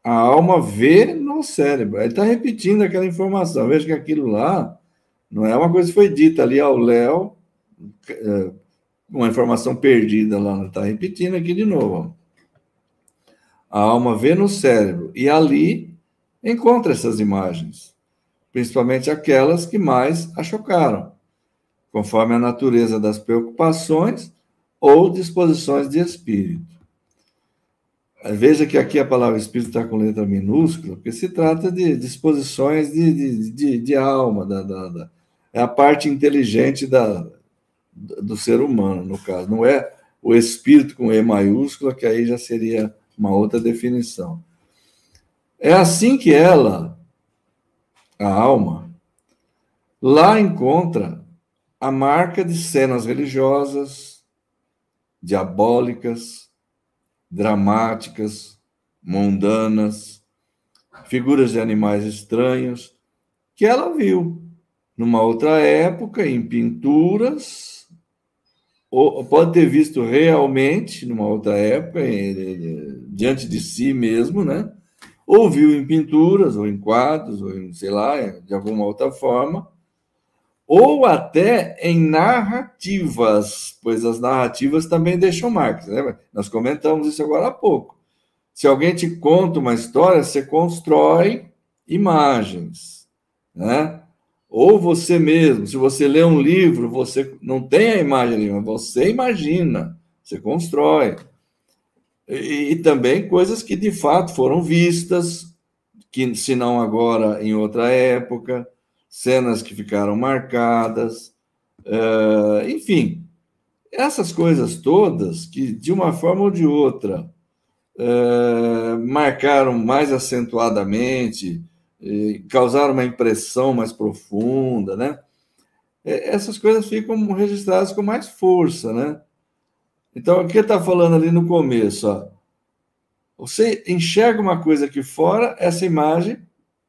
a alma vê no cérebro. Ele está repetindo aquela informação. Veja que aquilo lá não é uma coisa que foi dita ali ao Léo, é, uma informação perdida lá, está repetindo aqui de novo. A alma vê no cérebro e ali encontra essas imagens, principalmente aquelas que mais a chocaram, conforme a natureza das preocupações ou disposições de espírito. Veja que aqui a palavra espírito está com letra minúscula, porque se trata de disposições de, de, de, de alma, da, da, da, é a parte inteligente da, do ser humano, no caso. Não é o espírito com E maiúscula, que aí já seria uma outra definição. É assim que ela, a alma, lá encontra a marca de cenas religiosas, diabólicas, dramáticas, mundanas, figuras de animais estranhos, que ela viu numa outra época em pinturas, ou pode ter visto realmente numa outra época, diante de si mesmo, né? Ou viu em pinturas, ou em quadros, ou em, sei lá, de alguma outra forma, ou até em narrativas, pois as narrativas também deixam marcas. Né? Nós comentamos isso agora há pouco. Se alguém te conta uma história, você constrói imagens, né? Ou você mesmo, se você lê um livro, você não tem a imagem ali, mas você imagina, você constrói. E, e também coisas que de fato foram vistas, que se não agora em outra época, cenas que ficaram marcadas, uh, enfim, essas coisas todas que, de uma forma ou de outra, uh, marcaram mais acentuadamente, causaram uma impressão mais profunda, né? Essas coisas ficam registradas com mais força, né? Então, o que está falando ali no começo? Ó, você enxerga uma coisa aqui fora, essa imagem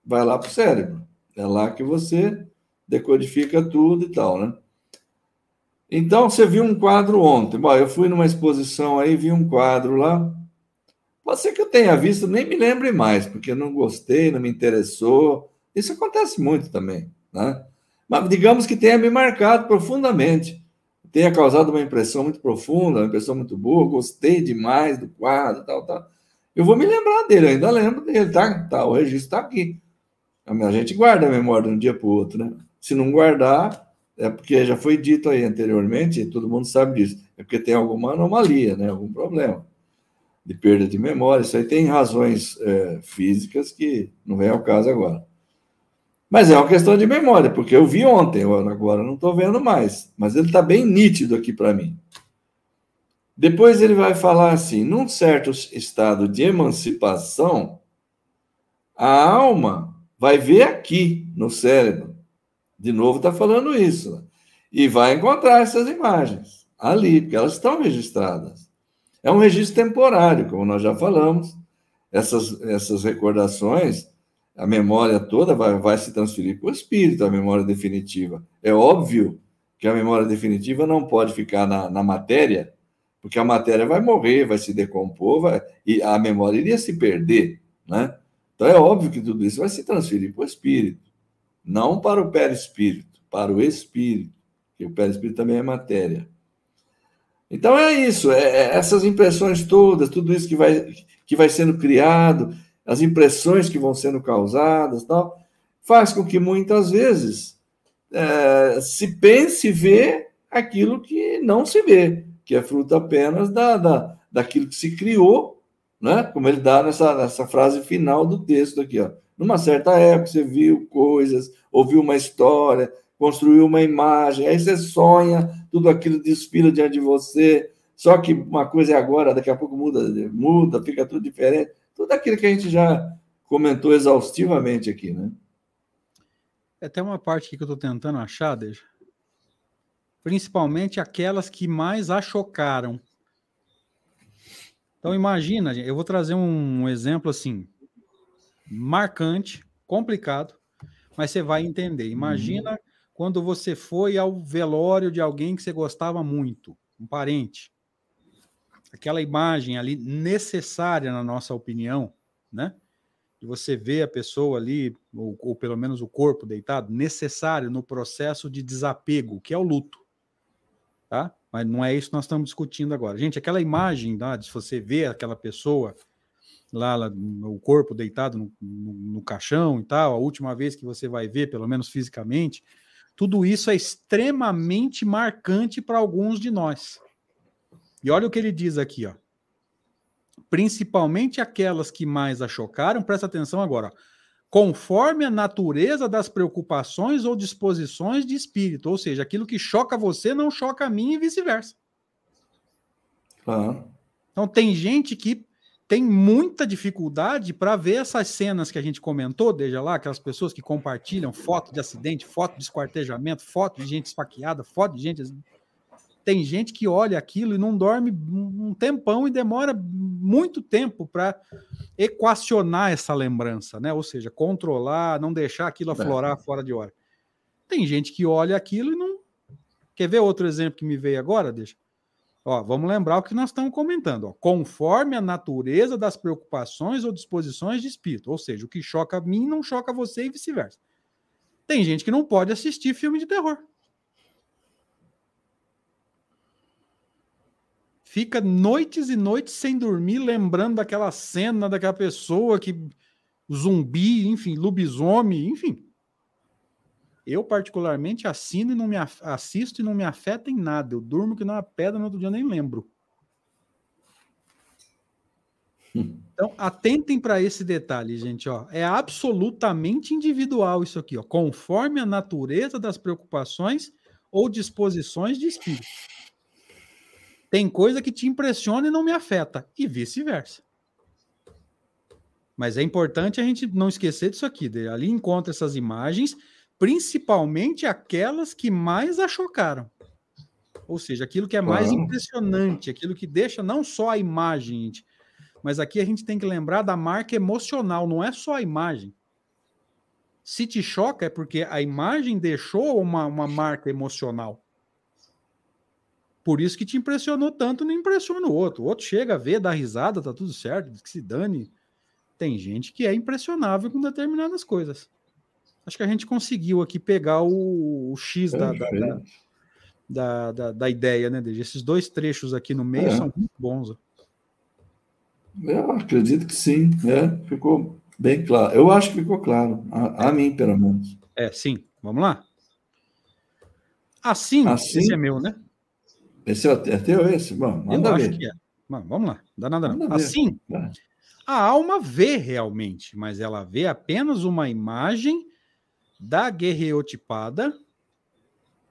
vai lá para o cérebro. É lá que você decodifica tudo e tal, né? Então, você viu um quadro ontem. Bom, eu fui numa exposição aí, vi um quadro lá. Pode ser que eu tenha visto, nem me lembre mais, porque não gostei, não me interessou. Isso acontece muito também, né? Mas digamos que tenha me marcado profundamente. tenha causado uma impressão muito profunda, uma impressão muito boa, gostei demais do quadro, tal, tal. Eu vou me lembrar dele, ainda lembro dele, tá? tá o registro está aqui. A gente guarda a memória de um dia para o outro, né? Se não guardar, é porque já foi dito aí anteriormente, todo mundo sabe disso, é porque tem alguma anomalia, né? Algum problema de perda de memória. Isso aí tem razões é, físicas que não vem ao caso agora. Mas é uma questão de memória, porque eu vi ontem, agora não estou vendo mais. Mas ele está bem nítido aqui para mim. Depois ele vai falar assim: num certo estado de emancipação, a alma vai ver aqui no cérebro. De novo está falando isso. E vai encontrar essas imagens ali, porque elas estão registradas. É um registro temporário, como nós já falamos. Essas, essas recordações a memória toda vai, vai se transferir para o espírito, a memória definitiva. É óbvio que a memória definitiva não pode ficar na, na matéria, porque a matéria vai morrer, vai se decompor, vai, e a memória iria se perder, né? Então é óbvio que tudo isso vai se transferir para o espírito, não para o perispírito, para o espírito, que o perispírito também é matéria. Então é isso, é, é essas impressões todas, tudo isso que vai, que vai sendo criado, as impressões que vão sendo causadas, tal, faz com que muitas vezes é, se pense e aquilo que não se vê, que é fruto apenas da, da, daquilo que se criou, né? como ele dá nessa, nessa frase final do texto aqui. Ó. Numa certa época você viu coisas, ouviu uma história, construiu uma imagem, aí você sonha, tudo aquilo desfila diante de você, só que uma coisa é agora, daqui a pouco muda, muda, fica tudo diferente tudo aquilo que a gente já comentou exaustivamente aqui, né? É até uma parte que eu estou tentando achar, deixa. Principalmente aquelas que mais a chocaram. Então imagina, eu vou trazer um exemplo assim, marcante, complicado, mas você vai entender. Imagina uhum. quando você foi ao velório de alguém que você gostava muito, um parente aquela imagem ali necessária na nossa opinião, né? E você vê a pessoa ali, ou, ou, pelo menos o corpo deitado, necessário no processo de desapego, que é o luto. Tá? Mas não é isso que nós estamos discutindo agora. Gente, aquela imagem, tá, se você vê aquela pessoa lá, lá o corpo deitado no, no, no caixão e tal, a última vez que você vai ver, pelo menos fisicamente, tudo isso é extremamente marcante para alguns de nós. E olha o que ele diz aqui, ó. Principalmente aquelas que mais a chocaram, presta atenção agora. Conforme a natureza das preocupações ou disposições de espírito, ou seja, aquilo que choca você não choca a mim e vice-versa. Ah. Então tem gente que tem muita dificuldade para ver essas cenas que a gente comentou, desde lá, aquelas pessoas que compartilham foto de acidente, foto de esquartejamento, foto de gente esfaqueada, foto de gente tem gente que olha aquilo e não dorme um tempão e demora muito tempo para equacionar essa lembrança, né? Ou seja, controlar, não deixar aquilo aflorar é. fora de hora. Tem gente que olha aquilo e não. Quer ver outro exemplo que me veio agora? Deixa. Ó, vamos lembrar o que nós estamos comentando. Ó. Conforme a natureza das preocupações ou disposições de espírito. Ou seja, o que choca a mim não choca você e vice-versa. Tem gente que não pode assistir filme de terror. Fica noites e noites sem dormir, lembrando daquela cena, daquela pessoa que. zumbi, enfim, lobisomem, enfim. Eu, particularmente, assino e não me assisto e não me afeta em nada. Eu durmo que não é pedra, no outro dia nem lembro. [LAUGHS] Então, atentem para esse detalhe, gente. Ó. É absolutamente individual isso aqui, ó, conforme a natureza das preocupações ou disposições de espírito. Tem coisa que te impressiona e não me afeta, e vice-versa. Mas é importante a gente não esquecer disso aqui. Ali encontra essas imagens, principalmente aquelas que mais a chocaram. Ou seja, aquilo que é mais impressionante, aquilo que deixa não só a imagem, gente, mas aqui a gente tem que lembrar da marca emocional, não é só a imagem. Se te choca, é porque a imagem deixou uma, uma marca emocional. Por isso que te impressionou tanto, não impressiona o outro. O outro chega a ver, dá risada, tá tudo certo, diz que se dane. Tem gente que é impressionável com determinadas coisas. Acho que a gente conseguiu aqui pegar o, o X da, da, da, da, da, ideia, né, Desde Esses dois trechos aqui no meio é. são muito bons. Eu acredito que sim, né? Ficou bem claro. Eu acho que ficou claro, a, a mim, pelo menos. É, sim. Vamos lá? Assim, assim esse é meu, né? Esse é, é teu, esse? Bom, manda Eu ver. acho que é. Bom, vamos lá, não dá nada não. Manda assim, a alma vê realmente, mas ela vê apenas uma imagem da guerreotipada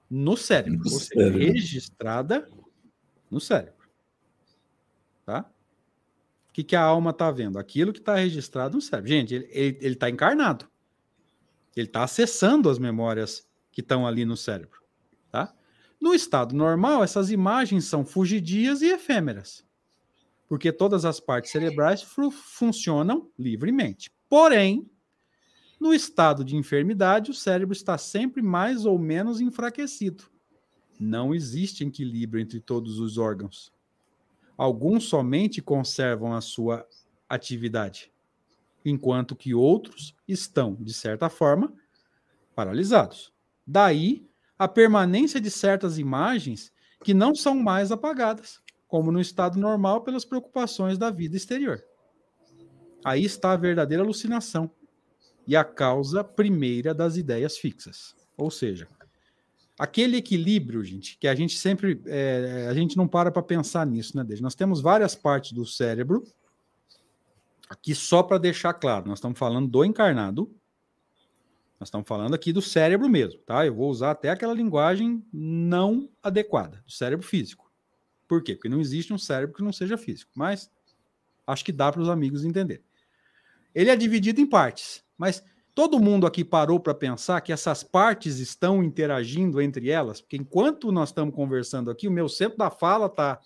no cérebro, no ou seja, registrada no cérebro. Tá? O que, que a alma está vendo? Aquilo que está registrado no cérebro. Gente, ele está encarnado. Ele está acessando as memórias que estão ali no cérebro. Tá? No estado normal, essas imagens são fugidias e efêmeras, porque todas as partes cerebrais funcionam livremente. Porém, no estado de enfermidade, o cérebro está sempre mais ou menos enfraquecido. Não existe equilíbrio entre todos os órgãos. Alguns somente conservam a sua atividade, enquanto que outros estão, de certa forma, paralisados. Daí a permanência de certas imagens que não são mais apagadas, como no estado normal pelas preocupações da vida exterior. Aí está a verdadeira alucinação e a causa primeira das ideias fixas. Ou seja, aquele equilíbrio, gente, que a gente sempre é, a gente não para para pensar nisso, né? Desde nós temos várias partes do cérebro aqui só para deixar claro, nós estamos falando do encarnado. Nós estamos falando aqui do cérebro mesmo, tá? Eu vou usar até aquela linguagem não adequada, do cérebro físico. Por quê? Porque não existe um cérebro que não seja físico, mas acho que dá para os amigos entender. Ele é dividido em partes. Mas todo mundo aqui parou para pensar que essas partes estão interagindo entre elas? Porque enquanto nós estamos conversando aqui, o meu centro da fala está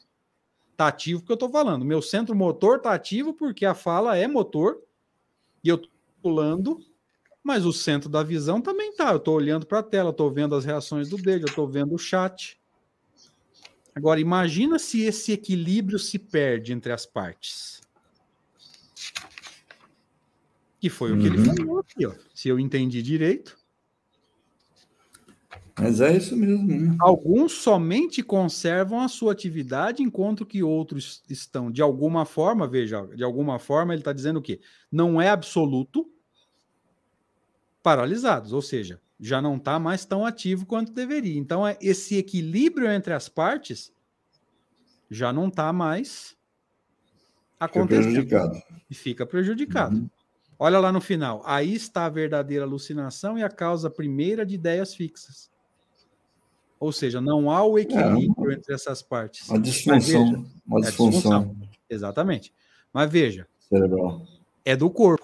tá ativo porque eu estou falando. O meu centro motor está ativo porque a fala é motor e eu estou pulando, mas o centro da visão também está. Eu estou olhando para a tela, estou vendo as reações do dedo, eu estou vendo o chat. Agora, imagina se esse equilíbrio se perde entre as partes. Que foi uhum. o que ele uhum. falou aqui, ó. Se eu entendi direito. Mas é isso mesmo. Né? Alguns somente conservam a sua atividade, enquanto que outros estão, de alguma forma, veja, de alguma forma, ele está dizendo o quê? Não é absoluto, paralisados, ou seja, já não está mais tão ativo quanto deveria. Então, é esse equilíbrio entre as partes já não está mais acontecendo. Fica prejudicado. E fica prejudicado. Uhum. Olha lá no final. Aí está a verdadeira alucinação e a causa primeira de ideias fixas. Ou seja, não há o equilíbrio é, entre essas partes. Uma disfunção. Veja, uma disfunção. É disfunção. Exatamente. Mas veja. Cerebral. É do corpo.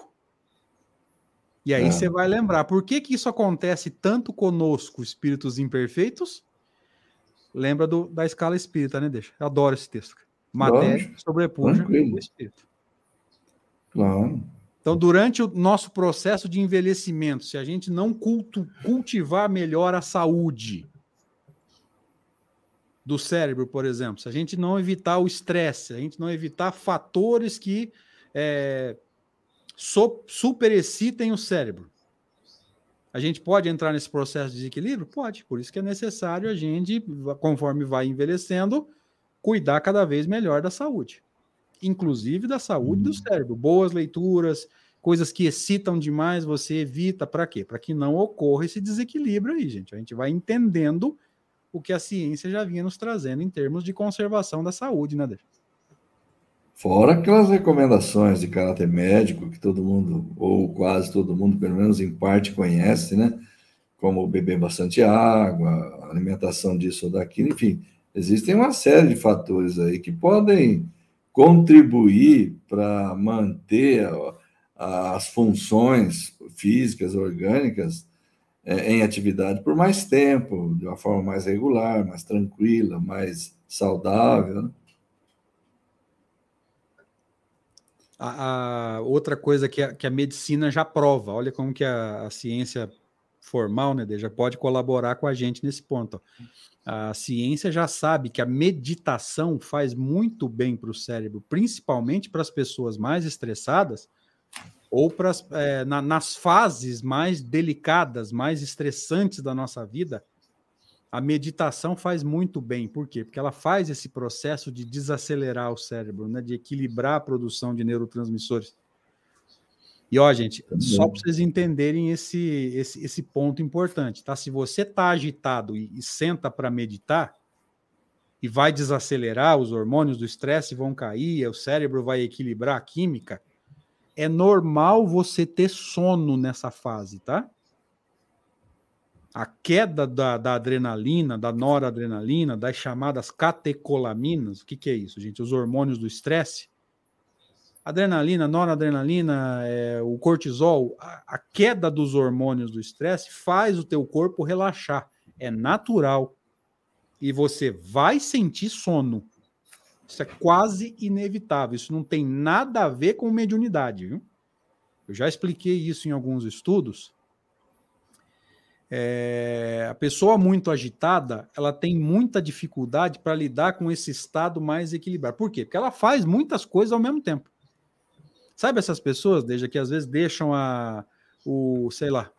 E aí é. você vai lembrar. Por que, que isso acontece tanto conosco, espíritos imperfeitos? Lembra do, da escala espírita, né? Deixa. Eu adoro esse texto. Matéria sobrepuja o espírito. Claro. Então, durante o nosso processo de envelhecimento, se a gente não culto, cultivar melhor a saúde do cérebro, por exemplo, se a gente não evitar o estresse, se a gente não evitar fatores que é, so, superexcitem o cérebro, a gente pode entrar nesse processo de desequilíbrio? Pode. Por isso que é necessário a gente, conforme vai envelhecendo, cuidar cada vez melhor da saúde inclusive da saúde do uhum. cérebro. Boas leituras, coisas que excitam demais, você evita. Para quê? Para que não ocorra esse desequilíbrio aí, gente. A gente vai entendendo o que a ciência já vinha nos trazendo em termos de conservação da saúde, né, Deixa? Fora aquelas recomendações de caráter médico que todo mundo, ou quase todo mundo, pelo menos em parte, conhece, né? Como beber bastante água, alimentação disso ou daquilo, enfim. Existem uma série de fatores aí que podem contribuir para manter as funções físicas, orgânicas, é, em atividade por mais tempo, de uma forma mais regular, mais tranquila, mais saudável. Né? A, a, outra coisa que a, que a medicina já prova, olha como que a, a ciência formal, né, já pode colaborar com a gente nesse ponto. A ciência já sabe que a meditação faz muito bem para o cérebro, principalmente para as pessoas mais estressadas ou para é, na, nas fases mais delicadas, mais estressantes da nossa vida. A meditação faz muito bem. Por quê? Porque ela faz esse processo de desacelerar o cérebro, né? de equilibrar a produção de neurotransmissores. E ó, gente, tá só para vocês entenderem esse, esse, esse ponto importante, tá? Se você está agitado e, e senta para meditar e vai desacelerar, os hormônios do estresse vão cair, o cérebro vai equilibrar a química, é normal você ter sono nessa fase, tá? A queda da, da adrenalina, da noradrenalina, das chamadas catecolaminas, o que, que é isso, gente? Os hormônios do estresse adrenalina, noradrenalina, é, o cortisol, a, a, queda dos hormônios do estresse faz o teu corpo relaxar. É natural. E você vai sentir sono. Isso é quase inevitável. Isso não tem nada a ver com mediunidade, viu? Eu já expliquei isso em alguns estudos. É, a pessoa muito agitada, ela tem muita dificuldade para lidar com esse estado mais equilibrado. Por quê? Porque ela faz muitas coisas ao mesmo tempo. Sabe essas pessoas, desde que às vezes deixam a, o, sei lá,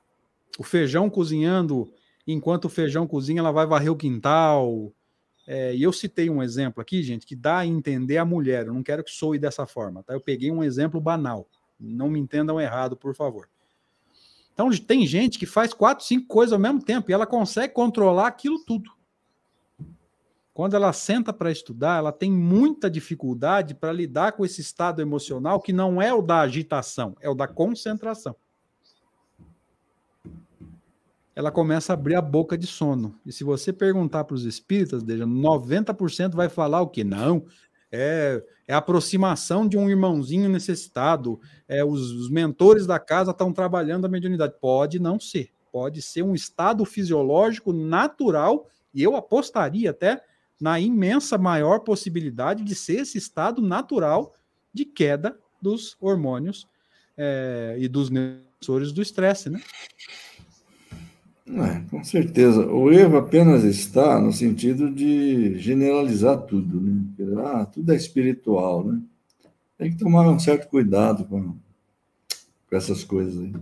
o feijão cozinhando, enquanto o feijão cozinha, ela vai varrer o quintal. É, e eu citei um exemplo aqui, gente, que dá a entender a mulher. Eu não quero que soe dessa forma, tá? Eu peguei um exemplo banal. Não me entendam errado, por favor. Então, tem gente que faz quatro, cinco coisas ao mesmo tempo e ela consegue controlar aquilo tudo. Quando ela senta para estudar, ela tem muita dificuldade para lidar com esse estado emocional que não é o da agitação, é o da concentração. Ela começa a abrir a boca de sono. E se você perguntar para os espíritas, veja, 90% vai falar o que? Não, é, é a aproximação de um irmãozinho necessitado. É, os, os mentores da casa estão trabalhando a mediunidade. Pode não ser. Pode ser um estado fisiológico natural, e eu apostaria até na imensa maior possibilidade de ser esse estado natural de queda dos hormônios é, e dos neurotransmissores do estresse, né? É, com certeza. O erro apenas está no sentido de generalizar tudo, né? Ah, tudo é espiritual, né? Tem que tomar um certo cuidado com, com essas coisas aí.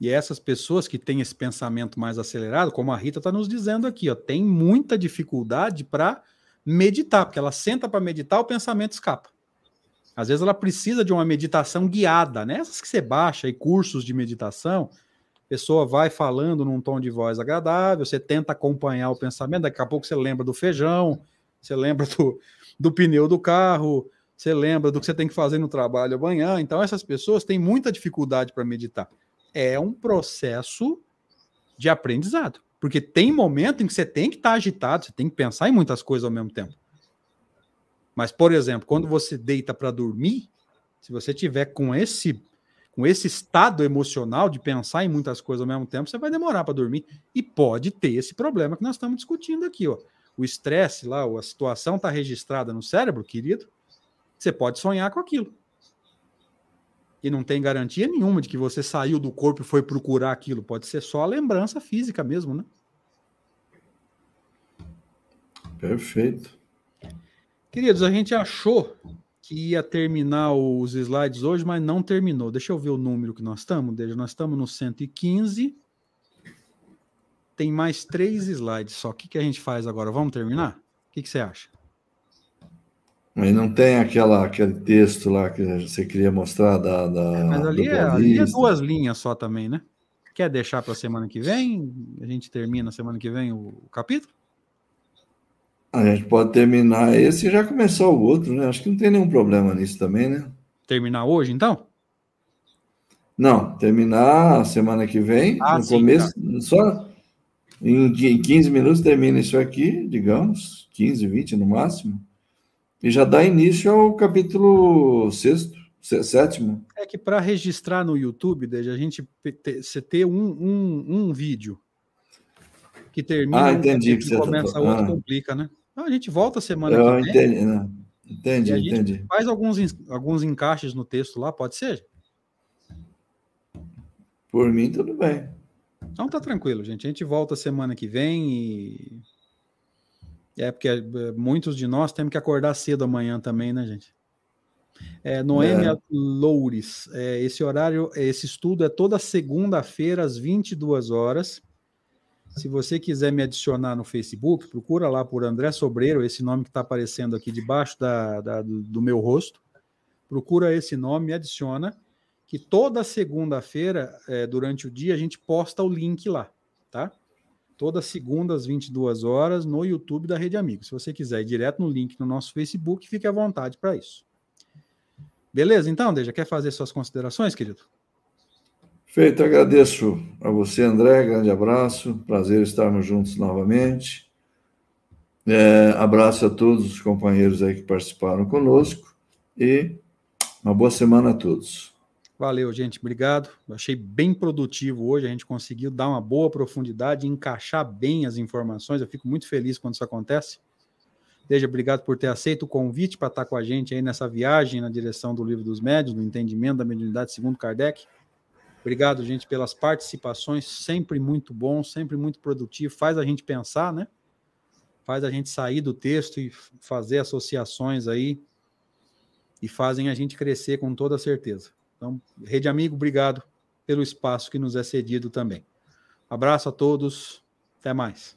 E essas pessoas que têm esse pensamento mais acelerado, como a Rita está nos dizendo aqui, ó, tem muita dificuldade para meditar, porque ela senta para meditar, o pensamento escapa. Às vezes ela precisa de uma meditação guiada, né? Essas que você baixa aí, cursos de meditação, pessoa vai falando num tom de voz agradável, você tenta acompanhar o pensamento, daqui a pouco você lembra do feijão, você lembra do, do pneu do carro, você lembra do que você tem que fazer no trabalho amanhã. Então, essas pessoas têm muita dificuldade para meditar é um processo de aprendizado. Porque tem momento em que você tem que estar tá agitado, você tem que pensar em muitas coisas ao mesmo tempo. Mas, por exemplo, quando você deita para dormir, se você tiver com esse com esse estado emocional de pensar em muitas coisas ao mesmo tempo, você vai demorar para dormir e pode ter esse problema que nós estamos discutindo aqui, ó. O estresse lá, a situação está registrada no cérebro, querido. Você pode sonhar com aquilo e não tem garantia nenhuma de que você saiu do corpo e foi procurar aquilo. Pode ser só a lembrança física mesmo, né? Perfeito. Queridos, a gente achou que ia terminar os slides hoje, mas não terminou. Deixa eu ver o número que nós estamos. Desde nós estamos no 115. Tem mais três slides só. O que, que a gente faz agora? Vamos terminar? O que, que você acha? Mas não tem aquela, aquele texto lá que você queria mostrar da. da é, mas ali é, ali é, duas linhas só também, né? Quer deixar para a semana que vem? A gente termina semana que vem o, o, capítulo? A gente pode terminar esse e já começar o outro, né? Acho que não tem nenhum problema nisso também, né? Terminar hoje, então? Não, terminar semana que vem, ah, no sim, começo, tá. só em, em 15 minutos termina isso aqui, digamos, 15, 20 no máximo. E já dá início ao capítulo sexto, sétimo. É que para registrar no YouTube, desde a gente ter, você ter um, um, um vídeo que termina ah, entendi, um que, que começa tá... outro, ah. complica, né? Então a gente volta semana que vem. Entendi, né? entendi, entendi. Faz alguns, alguns encaixes no texto lá, pode ser? Por mim, tudo bem. Então tá tranquilo, gente. A gente volta semana que vem e é, porque é, muitos de nós temos que acordar cedo amanhã também, né, gente? É, Noêmia é. Loures, é, esse horário, esse estudo é toda segunda-feira às 22 horas. Se você quiser me adicionar no Facebook, procura lá por André Sobreiro, esse nome que está aparecendo aqui debaixo da, da, do, meu rosto. Procura esse nome, me adiciona, que toda segunda-feira, é, durante o dia, a gente posta o link lá, tá? Toda segunda às 22 horas no YouTube da Rede Amigos. Se você quiser ir direto no link no nosso Facebook, fique à vontade para isso. Beleza? Então, Deja, quer fazer suas considerações, querido? Feito, agradeço a você, André, grande abraço, prazer estarmos juntos novamente. É, abraço a todos os companheiros aí que participaram conosco e uma boa semana a todos. Valeu, gente, obrigado. Eu achei bem produtivo hoje, a gente conseguiu dar uma boa profundidade, encaixar bem as informações. Eu fico muito feliz quando isso acontece. Deja, obrigado por ter aceito o convite para estar com a gente aí nessa viagem na direção do livro dos médios, do entendimento da mediunidade segundo Kardec. Obrigado, gente, pelas participações, sempre muito bom, sempre muito produtivo, faz a gente pensar, né? Faz a gente sair do texto e fazer associações aí e fazem a gente crescer com toda certeza. Então, Rede Amigo, obrigado pelo espaço que nos é cedido também. Abraço a todos, até mais.